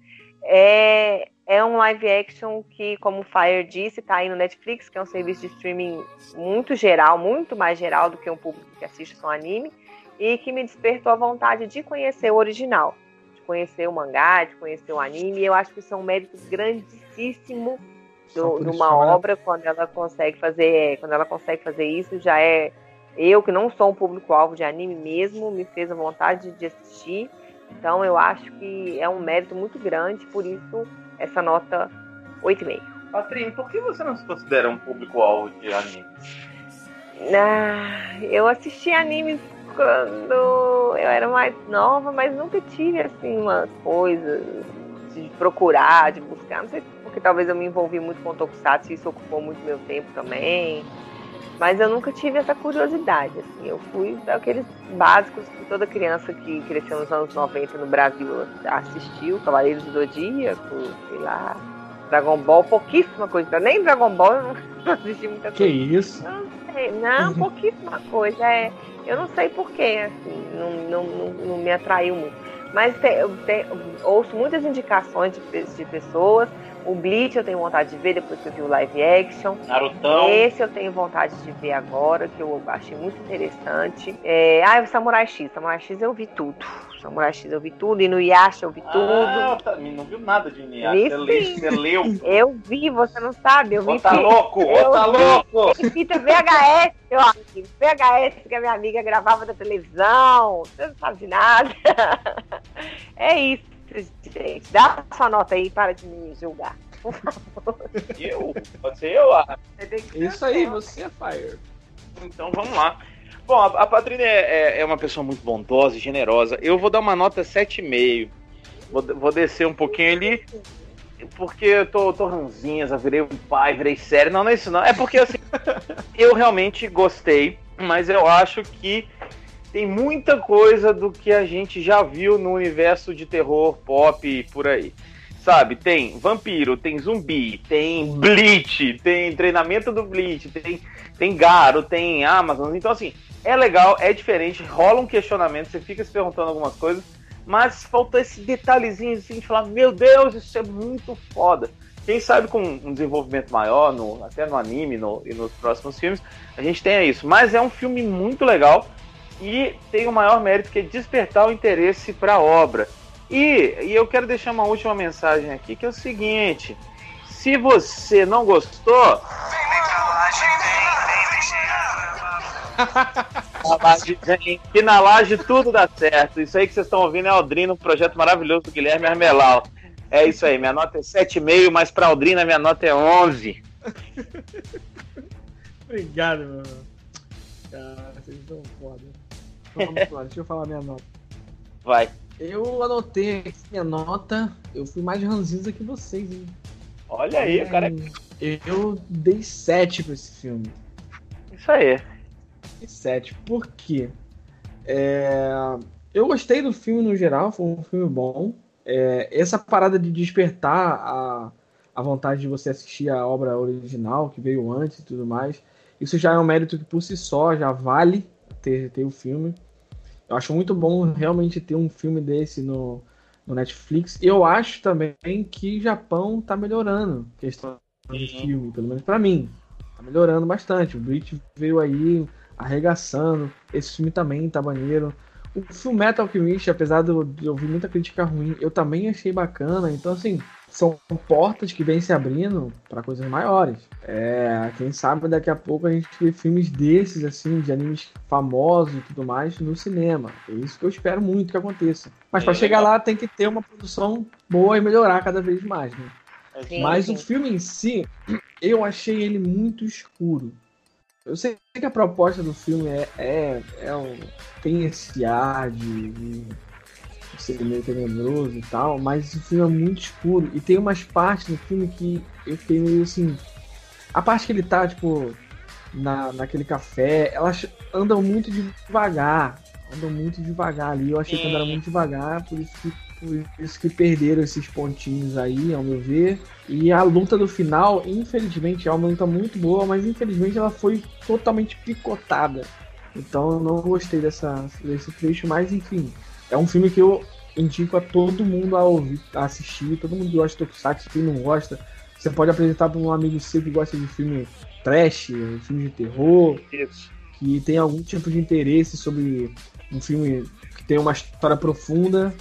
Speaker 3: É, é um live action que, como o Fire disse, está aí no Netflix, que é um serviço de streaming muito geral, muito mais geral do que um público que assiste só anime, e que me despertou a vontade de conhecer o original, de conhecer o mangá, de conhecer o anime. E eu acho que isso é um mérito grandíssimo do- de uma
Speaker 1: olha-
Speaker 3: obra quando ela consegue fazer, quando ela consegue fazer isso, já é eu que não sou um público-alvo de anime mesmo, me fez a vontade de assistir. Então eu acho que é um mérito muito grande, por isso essa nota 8,5.
Speaker 2: Patrinho, por que você não se considera um público-alvo de anime?
Speaker 3: Ah, eu assisti animes quando eu era mais nova, mas nunca tive assim umas coisas de procurar, de buscar. Não sei porque talvez eu me envolvi muito com Tokusatsu e isso ocupou muito meu tempo também. Mas eu nunca tive essa curiosidade, assim. Eu fui daqueles básicos que toda criança que cresceu nos anos 90 no Brasil assistiu, Cavaleiros do Zodíaco, sei lá, Dragon Ball, pouquíssima coisa. Nem Dragon Ball eu não assisti muita
Speaker 1: Que
Speaker 3: coisa.
Speaker 1: isso?
Speaker 3: Não sei, não, pouquíssima coisa. É, eu não sei porquê, assim, não, não, não, não me atraiu muito. Mas te- eu te- ouço muitas indicações de, de pessoas. O Bleach eu tenho vontade de ver depois que eu vi o live action.
Speaker 2: Narutão.
Speaker 3: Esse eu tenho vontade de ver agora, que eu achei muito interessante. É, ah, o Samurai X. Samurai X eu vi tudo. Samurai X eu vi tudo. E no Yasha eu vi tudo.
Speaker 2: Ah, tá, não viu nada de Inuyasha. Você, leu.
Speaker 3: Eu vi, você não sabe. Eu vi
Speaker 2: Ô, tá louco? Ô, tá louco?
Speaker 3: fita VHS, meu amigo. VHS que a minha amiga gravava da televisão. Você não sabe de nada. É isso, gente. Dá sua nota aí para de me julgar. Por favor.
Speaker 2: Eu? Pode ser eu? Ah,
Speaker 3: Você tem que
Speaker 1: Isso aí, você é Fire.
Speaker 2: Então vamos lá. Bom, a, a Patrícia é, é- é uma pessoa muito bondosa e generosa. Eu vou dar uma nota 7,5. Vou, vou descer um pouquinho ali. Porque eu tô, tô ranzinhas, eu virei um pai, virei sério. Não, não é isso não. É porque assim, eu realmente gostei, mas eu acho que tem muita coisa do que a gente já viu no universo de terror pop e por aí. Sabe, tem vampiro, tem zumbi, tem Bleach, tem treinamento do Bleach, tem, tem Garo, tem Amazon. Então, assim, é legal, é diferente, rola um questionamento, você fica se perguntando algumas coisas, mas falta esse detalhezinho assim de falar: Meu Deus, isso é muito foda. Quem sabe com um desenvolvimento maior, no, até no anime no- e nos próximos filmes, a gente tenha isso. Mas é um filme muito legal e tem o maior mérito que é despertar o interesse para a obra. E, e eu quero deixar uma última mensagem aqui, que é o seguinte: se você não gostou. Na laje, vem, que na laje tudo dá certo. Isso aí que vocês estão ouvindo é Aldrina, um projeto maravilhoso do Guilherme Armelau. É isso aí, minha nota é 7,5, mas pra Aldrina minha nota é 11.
Speaker 1: Obrigado, meu irmão. Cara, vocês são foda. Vamos lá, deixa eu falar minha nota.
Speaker 2: Vai.
Speaker 1: Eu anotei aqui minha nota, eu fui mais ranzinza que vocês, hein?
Speaker 2: Olha aí, cara. é
Speaker 1: Eu dei 7 pra esse filme.
Speaker 2: Isso aí.
Speaker 1: Dei 7. Por quê? É, Eu gostei do filme no geral, foi um filme bom. É, Essa parada de despertar a, a vontade de você assistir a obra original, que veio antes e tudo mais, isso já é um mérito que por si só já vale ter, ter o filme. Eu acho muito bom realmente ter um filme desse no, no Netflix. Eu acho também que Japão tá melhorando a questão de filme, pelo menos pra mim. Tá melhorando bastante. O Bleach veio aí arregaçando. Esse filme também tá maneiro. O Full Metal Alchemist, apesar de eu ouvir muita crítica ruim, eu também achei bacana. Então, assim, são portas que vêm se abrindo para coisas maiores. É, quem sabe daqui a pouco a gente vê filmes desses, assim, de animes famosos e tudo mais no cinema. É isso que eu espero muito que aconteça. Mas
Speaker 2: É,
Speaker 1: para chegar
Speaker 2: legal.
Speaker 1: lá tem que ter uma produção boa e melhorar cada vez mais, né?
Speaker 3: Sim,
Speaker 1: Mas
Speaker 3: sim.
Speaker 1: o filme em si, eu achei ele muito escuro. Eu sei que a proposta do filme é, é, é um, tem esse ar de, de ser meio tenebroso e tal, mas o filme é muito escuro. E tem umas partes do filme que eu fiquei meio assim. A parte que ele tá, tipo, na, naquele café, elas andam muito devagar. Andam muito devagar ali. Eu achei que andaram muito devagar, por isso que, por isso que perderam esses pontinhos aí, ao meu ver. E a luta do final, infelizmente, é uma luta muito boa, mas infelizmente ela foi totalmente picotada. Então eu não gostei dessa, desse trecho, mas enfim. É um filme que eu indico a todo mundo a ouvir, a assistir. Todo mundo que gosta de Tokusatsu, quem não gosta. Você pode apresentar para um amigo seu que gosta de filme trash, filme de terror,
Speaker 2: Isso.
Speaker 1: que tem algum tipo de interesse sobre um filme que tem uma história profunda.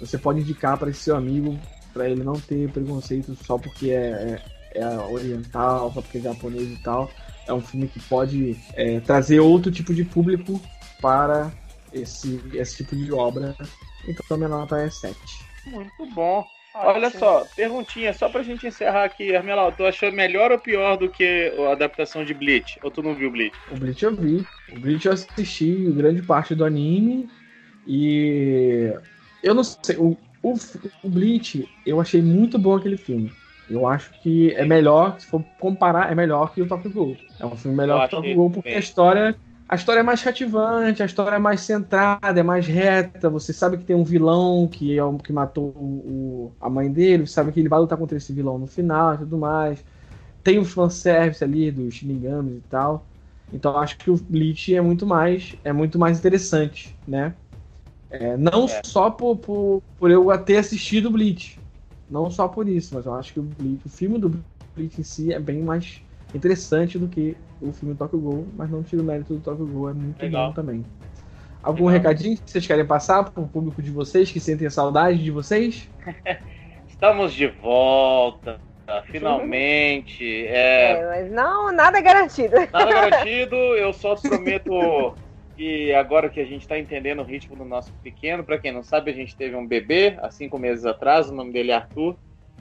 Speaker 1: Você pode indicar para esse seu amigo, para ele não ter preconceito só porque é, é, é oriental, só porque é japonês e tal. É um filme que pode é, trazer outro tipo de público para esse, esse tipo de obra. Então minha nota é 7.
Speaker 2: Muito bom. Olha só, perguntinha, só pra gente encerrar aqui, Armelau, tu achou melhor ou pior do que a adaptação de Bleach? Ou tu não viu Bleach?
Speaker 1: O Bleach eu vi. O Bleach eu assisti grande parte do anime. E eu não sei. O, o, o Bleach, eu achei muito bom aquele filme. Eu acho que é melhor, se for comparar, é melhor que o Tokyo Ghoul. É um filme melhor
Speaker 2: Eu
Speaker 1: que o Tokyo Ghoul porque
Speaker 2: bem.
Speaker 1: a história, a história é mais cativante, a história é mais centrada, é mais reta. Você sabe que tem um vilão que é o que matou o, a mãe dele, você sabe que ele vai lutar contra esse vilão no final e tudo mais. Tem o fanservice ali dos Shinigamis e tal. Então eu acho que o Bleach é muito mais, é muito mais interessante, né? É, não
Speaker 2: É.
Speaker 1: só por, por, por eu ter assistido o Bleach. Não só por isso, mas eu acho que o, Bleach, o filme do Bleach em si é bem mais interessante do que o filme Tokyo Ghoul, mas não tira o mérito do Tokyo Ghoul, é muito
Speaker 2: Legal.
Speaker 1: bom também. Algum
Speaker 2: Legal.
Speaker 1: recadinho que vocês querem passar pro público de vocês, que sentem saudade de vocês?
Speaker 2: Estamos de volta, finalmente. É,
Speaker 3: É, mas não, nada é garantido.
Speaker 2: nada garantido, eu só prometo que agora que a gente está entendendo o ritmo do nosso pequeno, para quem não sabe, a gente teve um bebê há cinco meses atrás, o nome dele é Arthur,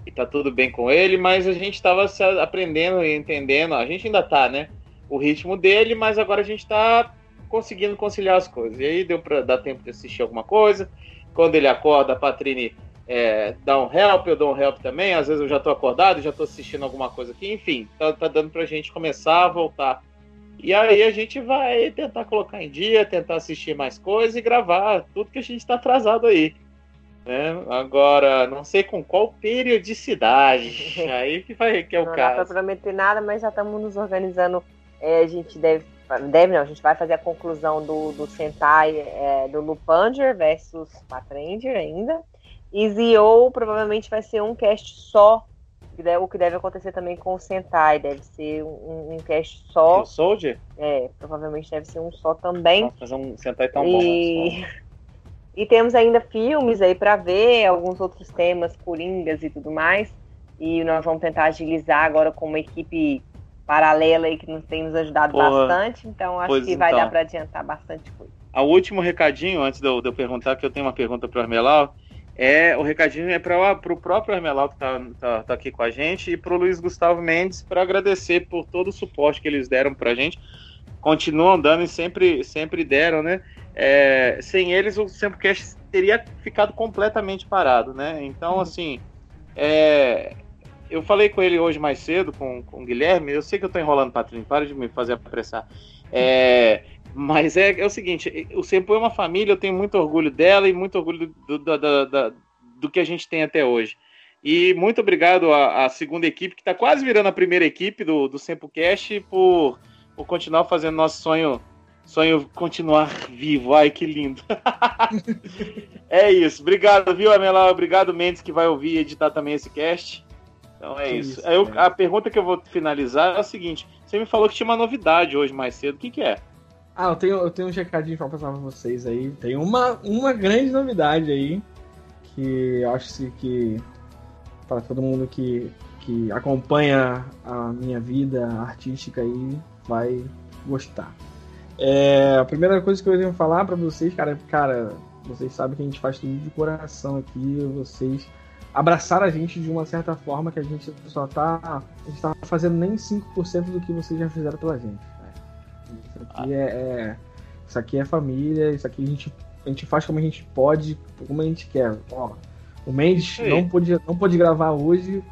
Speaker 2: e tá tudo bem com ele, mas a gente estava se aprendendo e entendendo, a gente ainda tá, né? O ritmo dele, mas agora a gente tá conseguindo conciliar as coisas. E aí deu para dar tempo de assistir alguma coisa. Quando ele acorda, a Patrine é, dá um help, eu dou um help também. Às vezes eu já tô acordado, já tô assistindo alguma coisa aqui. Enfim, tá, tá dando pra gente começar a voltar. E aí a gente vai tentar colocar em dia, tentar assistir mais coisas e gravar tudo que a gente tá atrasado aí. Né? Agora, não sei com qual periodicidade. aí que, vai, que é o
Speaker 3: não
Speaker 2: caso.
Speaker 3: dá pra prometer nada, mas já estamos nos organizando. É, a gente deve. Deve não, a gente vai fazer a conclusão do, do Sentai é, do Lupanger versus Patranger ainda. E Zio provavelmente vai ser um cast só. O que deve acontecer também com o Sentai. Deve ser um, um cast só.
Speaker 2: O Soldier?
Speaker 3: É, provavelmente deve ser um só também.
Speaker 2: Nossa, fazer um Sentai tão
Speaker 3: e...
Speaker 2: bom.
Speaker 3: E temos ainda filmes aí para ver, alguns outros temas, coringas e tudo mais. E nós vamos tentar agilizar agora com uma equipe paralela aí que nos tem nos ajudado
Speaker 2: Porra.
Speaker 3: bastante. Então acho
Speaker 2: Pois
Speaker 3: que vai
Speaker 2: então.
Speaker 3: dar para adiantar bastante coisa.
Speaker 2: O último recadinho, antes de eu, de eu perguntar, que eu tenho uma pergunta para o Armelau, é o recadinho é para o próprio Armelau que está tá, tá aqui com a gente e para o Luiz Gustavo Mendes para agradecer por todo o suporte que eles deram para a gente. Continuam dando e sempre, sempre deram, né? É, sem eles o Sempocast teria ficado completamente parado, né? Então, assim, é, eu falei com ele hoje mais cedo, com, com o Guilherme, eu sei que eu tô enrolando, Patrícia, para de me fazer apressar. É, mas é, é o seguinte, o Sempo é uma família, eu tenho muito orgulho dela e muito orgulho do, do, do, do, do que a gente tem até hoje. E muito obrigado à, à segunda equipe, que está quase virando a primeira equipe do, do Sempocast, por, por continuar fazendo nosso sonho sonho continuar vivo. Ai, que lindo. é isso. Obrigado, viu, Amela? Obrigado, Mendes, que vai ouvir e editar também esse cast. Então é isso.
Speaker 1: isso,
Speaker 2: eu- a pergunta que eu vou finalizar é a seguinte: você me falou que tinha uma novidade hoje mais cedo. O que, que é?
Speaker 1: Ah, eu tenho, eu tenho uns recadinhos pra passar pra vocês aí. Tem uma, uma grande novidade aí. Que eu acho que para todo mundo que, que acompanha a minha vida artística aí vai gostar. É, a primeira coisa que eu tenho que falar pra vocês, cara, cara, vocês sabem que a gente faz tudo de coração aqui, vocês abraçaram a gente de uma certa forma que a gente só tá. A gente tá fazendo nem 5% do que vocês já fizeram pela gente. né? Isso aqui é, é- Isso aqui é família, isso aqui a gente, a gente faz como a gente pode, como a gente quer. Ó, o Mendes não pôde, não pôde gravar hoje,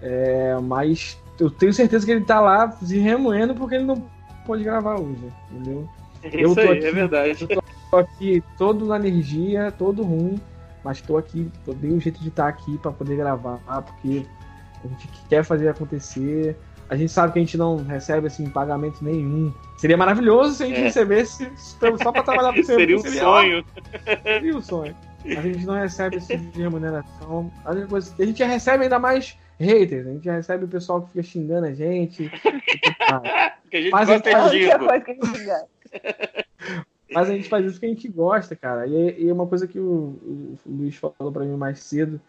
Speaker 1: é, mas eu tenho certeza que ele tá lá se remoendo porque ele não pôde gravar hoje, entendeu? Eu
Speaker 2: Isso
Speaker 1: tô
Speaker 2: aí,
Speaker 1: aqui.
Speaker 2: é verdade.
Speaker 1: Tô aqui todo na energia, todo ruim, mas tô aqui, tô, dei um jeito de estar aqui pra poder gravar, porque a gente quer fazer acontecer. A gente sabe que a gente não recebe assim pagamento nenhum. Seria maravilhoso se a gente
Speaker 2: É.
Speaker 1: recebesse só pra trabalhar pro
Speaker 2: Seria um
Speaker 1: Seria
Speaker 2: sonho.
Speaker 1: Seria um sonho. A gente não recebe esse tipo de remuneração. A gente já recebe ainda mais haters. A gente já recebe o pessoal que fica xingando a gente.
Speaker 2: Que a gente
Speaker 1: Mas
Speaker 2: gosta
Speaker 1: então-
Speaker 3: A que.
Speaker 1: Mas a gente faz isso porque a gente gosta, cara. E, e uma coisa que o, o Luiz falou pra mim mais cedo,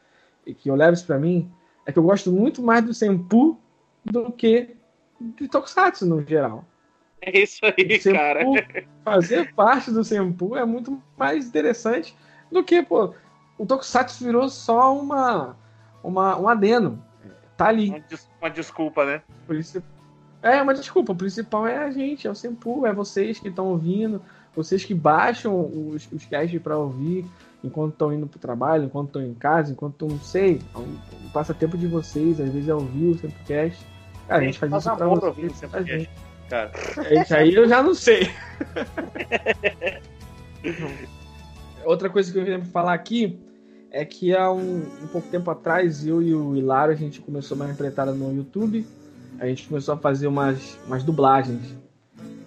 Speaker 1: e que eu levo isso pra mim, é que eu gosto muito mais do Senpu do que de Tokusatsu no geral.
Speaker 2: É isso aí,
Speaker 1: Senpu,
Speaker 2: cara.
Speaker 1: Fazer parte do Senpu é muito mais interessante do que, pô, o Tokusatsu virou só uma, uma um adeno. Tá ali.
Speaker 2: Uma, des- uma desculpa, né?
Speaker 1: Por isso, é uma desculpa. O principal é a gente, é o Sempu, é vocês que estão ouvindo, vocês que baixam os, os casts para ouvir enquanto estão indo pro trabalho, enquanto estão em casa, enquanto estão, não sei, é um, um passatempo de vocês, às vezes é ouvir o Sempocast. Cara, a gente faz isso pra
Speaker 2: amor
Speaker 1: vocês. pra gente.
Speaker 2: Cara,
Speaker 1: Isso aí eu já não sei. Outra coisa que eu queria falar aqui é que há um, um pouco tempo atrás, eu e o Hilário, a gente começou uma empreitada no YouTube. A gente começou a fazer umas, umas dublagens.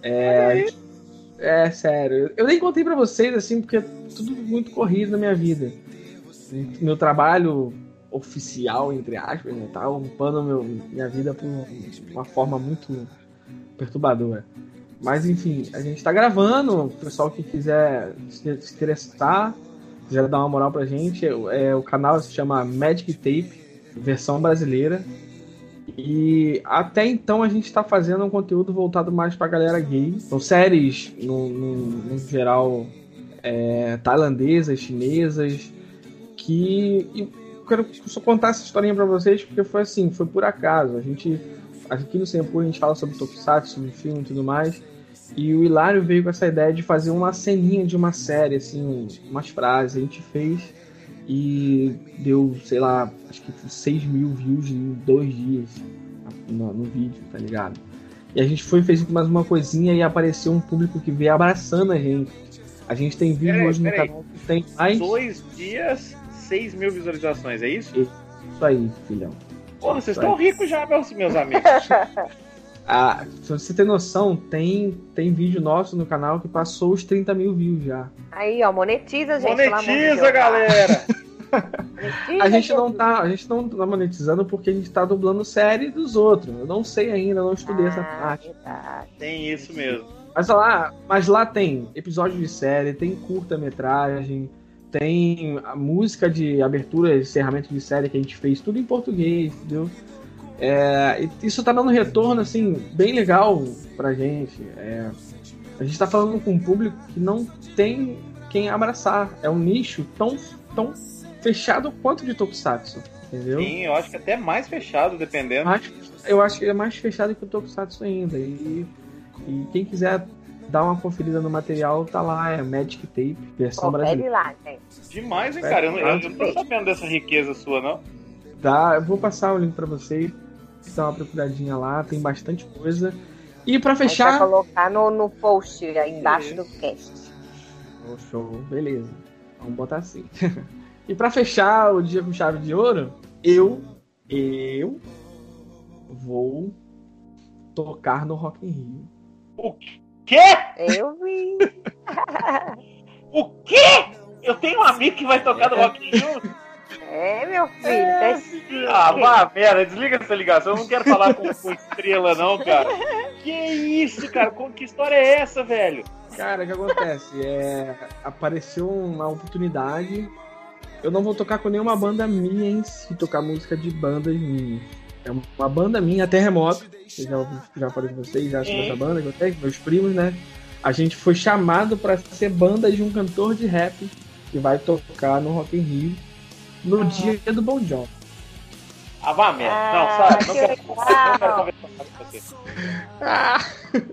Speaker 1: É, a gente- é, sério. Eu nem contei pra vocês, assim, porque é tudo muito corrido na minha vida. Meu trabalho oficial, entre aspas, né, tá ocupando meu, minha vida por uma forma muito perturbadora. Mas enfim, a gente tá gravando. O pessoal que quiser se se interessar, quiser dar uma moral pra gente, é, o canal se chama Magic Tape, versão brasileira. E até então a gente tá fazendo um conteúdo voltado mais pra galera gay. São séries, no, no, no geral, é, tailandesas, chinesas, que. e quero só contar essa historinha pra vocês, porque foi assim, foi por acaso. A gente. Aqui no Sempur a gente fala sobre Tokusatsu, sobre filme e tudo mais. E o Hilário veio com essa ideia de fazer uma ceninha de uma série, assim, umas frases. A gente fez e deu, sei lá, acho que 6 mil views em dois dias no, no vídeo, tá ligado? E a gente foi fez mais uma coisinha e apareceu um público que veio abraçando a gente. A gente tem vídeo
Speaker 2: Peraí,
Speaker 1: hoje no
Speaker 2: peraí.
Speaker 1: canal que tem mais.
Speaker 2: Dois dias, 6 mil visualizações, é isso?
Speaker 1: Isso aí, filhão.
Speaker 2: Porra, vocês estão ricos já, meus, meus amigos.
Speaker 1: Ah, se você ter noção, tem, tem vídeo nosso no canal que passou os 30 mil views já.
Speaker 3: Aí, ó, monetiza, gente. de
Speaker 2: Monetiza, galera!
Speaker 3: Monetiza,
Speaker 1: A gente não tá, a gente não tá monetizando porque a gente tá dublando série dos outros. Eu não sei ainda, não estudei essa
Speaker 3: Ah,
Speaker 1: parte.
Speaker 3: verdade.
Speaker 2: Tem isso mesmo.
Speaker 1: Mas lá, mas lá tem episódio de série, tem curta-metragem, tem a música de abertura e encerramento de série que a gente fez, tudo em português, entendeu? É, isso tá dando retorno, assim, bem legal pra gente. É, a gente tá falando com um público que não tem quem abraçar. É um nicho tão, tão fechado quanto de Tokusatsu, entendeu?
Speaker 2: Sim, eu acho que até mais fechado, dependendo.
Speaker 1: Mas eu acho que é mais fechado que o Tokusatsu ainda. E, e quem quiser dar uma conferida no material, tá lá, é Magic Tape, versão
Speaker 3: Confere
Speaker 1: brasileira.
Speaker 3: lá, gente.
Speaker 2: Demais, hein, cara? Eu, não- eu não tô sabendo dessa riqueza sua, não.
Speaker 1: Tá, eu vou passar o link pra vocês, dá uma procuradinha lá, tem bastante coisa. E pra
Speaker 3: A gente vai
Speaker 1: fechar.
Speaker 3: colocar no, no post aí embaixo do cast.
Speaker 1: Oh, show, beleza. Vamos botar assim. e pra fechar o dia com chave de ouro, eu, eu vou tocar no Rock in Rio.
Speaker 2: O quê?
Speaker 3: Eu vi.
Speaker 2: O quê? Eu tenho um amigo que vai tocar no Rock in Rio.
Speaker 3: É, meu filho. tá
Speaker 2: Ah, vá, merda, desliga essa ligação. Eu não quero falar com, com estrela, não, cara. Que isso, cara? Que história é essa, velho?
Speaker 1: Cara, o que acontece? É, apareceu uma oportunidade. Eu não vou tocar com nenhuma banda minha em si, tocar música de bandas minhas. É uma banda minha, Terremoto. Eu já, já falei com vocês, já sobre essa banda que eu tenho, meus primos, né? A gente foi chamado pra ser banda de um cantor de rap que vai tocar no Rock in Rio no dia do Bon Jovi.
Speaker 2: Ah, vá, merda. Não,
Speaker 3: Ah,
Speaker 2: sabe? Não
Speaker 3: que
Speaker 2: quero, não quero conversar com você.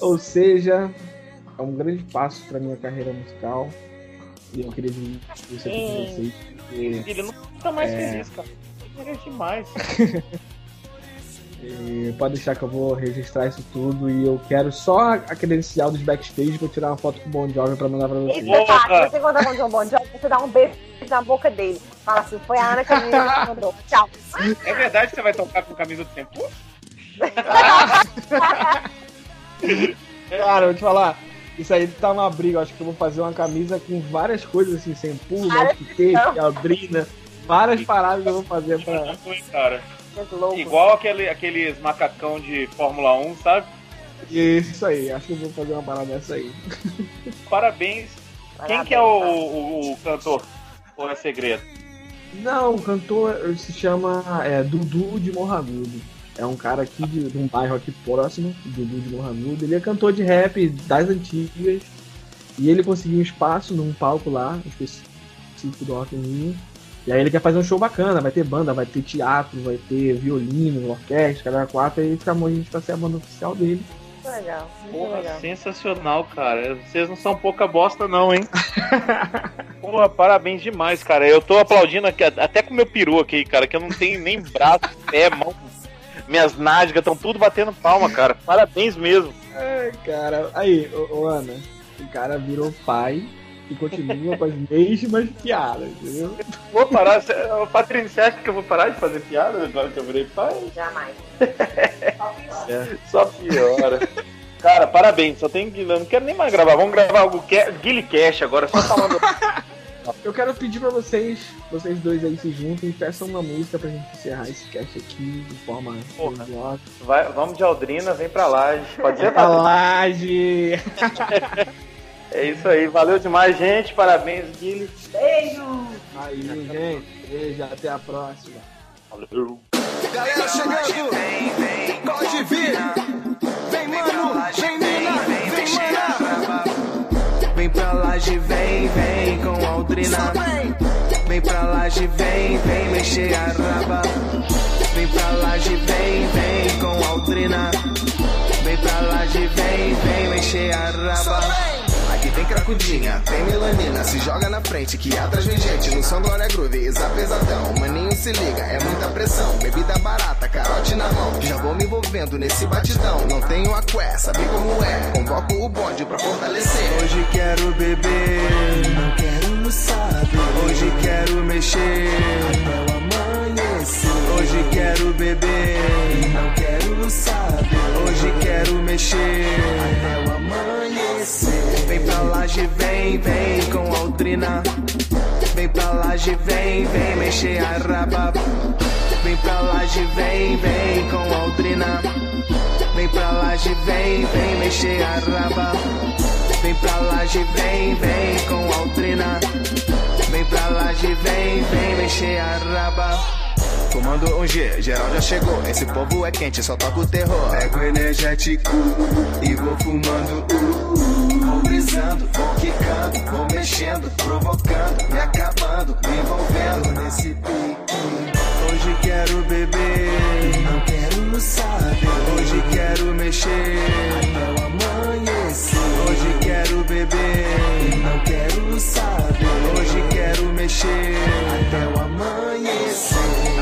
Speaker 1: Ou seja, é um grande passo pra minha carreira musical. E eu queria dividir isso aqui com vocês. porque-
Speaker 2: Filho, não fica mais
Speaker 1: É.
Speaker 2: feliz, cara. Merece demais.
Speaker 1: E pode deixar que eu vou registrar isso tudo e eu quero só a credencial dos backstage pra tirar uma foto com o Bon Jovi pra mandar pra vocês.
Speaker 3: é fácil. Você encontrar com o John Bon Jovi, você dá um beijo na boca dele. Fala assim, foi a Ana que mandou. Tchau.
Speaker 2: É verdade que você vai tocar com camisa de tempo?
Speaker 1: Cara, eu vou te falar, isso aí tá uma briga. Eu acho que eu vou fazer uma camisa com várias coisas assim, sem pulo,
Speaker 3: Várias
Speaker 1: tape, abrina, várias paradas que eu vou fazer pra.
Speaker 2: cara. Igual aquele, aqueles macacão de Fórmula 1, sabe?
Speaker 1: Isso aí, acho que eu vou fazer uma parada dessa aí.
Speaker 2: Parabéns. Quem que é o, o- o cantor? Ou é segredo?
Speaker 1: Não, o cantor se chama é, Dudu de Morragudo. É um cara aqui de, de um bairro aqui próximo, Dudu de Morragudo. Ele é cantor de rap das antigas. E ele conseguiu um espaço num palco lá, específico do Rock in Rio. E aí ele quer fazer um show bacana, vai ter banda, vai ter teatro, vai ter violino, orquestra, cada quatro, aí chamou a gente pra ser a banda oficial dele.
Speaker 3: Legal.
Speaker 2: Porra,
Speaker 3: legal.
Speaker 2: sensacional, cara. Vocês não são pouca bosta, não, hein? Porra, parabéns demais, cara. Eu tô aplaudindo aqui, até com meu peru aqui, cara, que eu não tenho nem braço, pé, mão. Minhas nádegas estão tudo batendo palma, cara. Parabéns mesmo.
Speaker 1: Ai, cara, aí, ô, ô, Ana, o cara virou pai e continua com as mesmas piadas, entendeu?
Speaker 2: Vou parar. Patrícia, você acha que eu vou parar de fazer piada agora que eu virei pai?
Speaker 3: Jamais.
Speaker 2: Só piora. Cara, parabéns. Só tem que. Eu não quero nem mais gravar. Vamos gravar algo que Guilly Cash agora, só falando.
Speaker 1: Eu quero pedir pra vocês, vocês dois aí se juntem e peçam uma música pra gente encerrar esse cast aqui de forma.
Speaker 2: Vai, vamos de Aldrina, vem pra lá. Pode ser,
Speaker 1: Pra laje!
Speaker 2: É isso aí. Valeu demais, gente. Parabéns, Guilherme.
Speaker 1: Aí, gente, beijo, até a próxima.
Speaker 2: Valeu.
Speaker 9: Galera chegando, pode vir. Vem, mano, vem, mina, vem, mana. Vem pra laje, vem, vem com Aldrina. Vem pra laje, vem, vem mexer a raba. Vem pra laje, vem, vem com Aldrina. Vem pra laje, vem, vem mexer a raba. Tem cracudinha, tem melanina, se joga na frente que atrás vem gente. No som Glória Groove, Isa pesadão. Maninho se liga, é muita pressão. Bebida barata, carote na mão. Já vou me envolvendo nesse batidão. Não tenho a qué, sabe como é? Convoco o bonde pra fortalecer. Hoje quero beber, não quero saber. Hoje quero mexer, até o amanhecer. Hoje quero beber, não quero saber. Hoje quero mexer, até o amanhecer. Vem pra laje, vem, vem com Aldrina. Vem pra laje, vem, vem mexer a raba. Vem pra laje, vem, vem com Aldrina. Vem pra laje, vem, vem mexer a raba. Vem pra laje, vem, vem com Aldrina. Vem pra laje, vem, vem mexer a raba. Fumando um G, geral já chegou. Esse povo é quente, só toca o terror. Pego energético e vou fumando. Uh, vou brisando, vou quicando, vou mexendo, provocando, me acabando, me envolvendo nesse pique. Hoje quero beber, não quero saber. Hoje quero mexer, até o amanhecer. Hoje quero beber, não quero saber. Hoje quero mexer, até o amanhecer.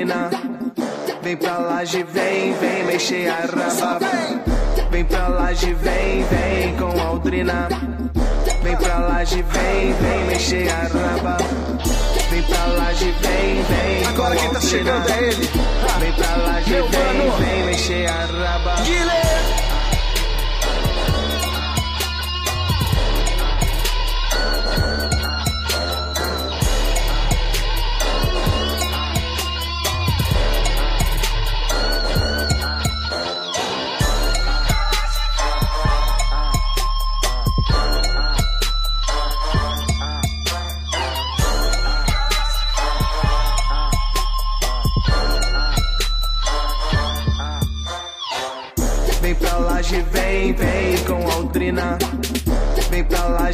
Speaker 9: Aldrina. Vem pra laje, vem, vem mexer a raba. Vem pra laje, vem, vem com Aldrina. Vem pra laje, vem, vem mexer a raba. Vem pra laje, vem, vem. Agora quem tá chegando é ele. Vem pra laje, vem, vem mexer a raba. Vem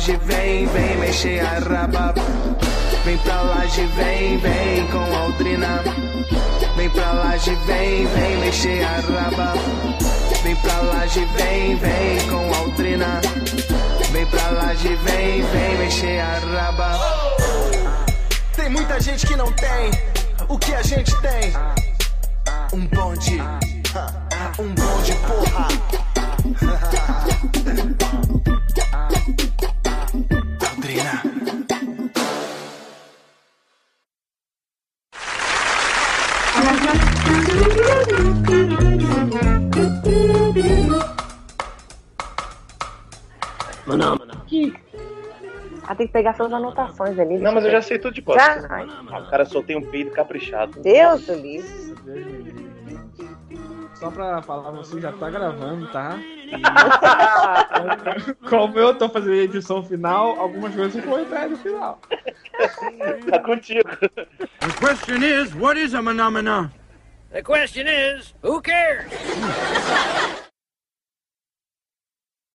Speaker 9: laje, vem, vem mexer a raba. Vem pra laje, vem, vem com Aldrina. Vem pra laje, vem, vem mexer a raba. Vem pra laje, vem, vem com Aldrina. Vem pra laje, vem, vem mexer a raba. Tem muita gente que não tem o que a gente tem. Um bonde, um bonde, porra.
Speaker 3: Ah, tem que pegar suas anotações ali.
Speaker 2: Não, mas eu já sei tudo de cor.
Speaker 3: Já? Ai,
Speaker 2: Ah, o cara só tem um peido caprichado.
Speaker 3: Deus do livro.
Speaker 1: Só pra falar, você já tá gravando, tá? Como eu tô fazendo a edição final, algumas coisas vou entrar aí no final.
Speaker 2: Tá contigo.
Speaker 6: The question is, what is a phenomenon?
Speaker 11: The question is, who cares?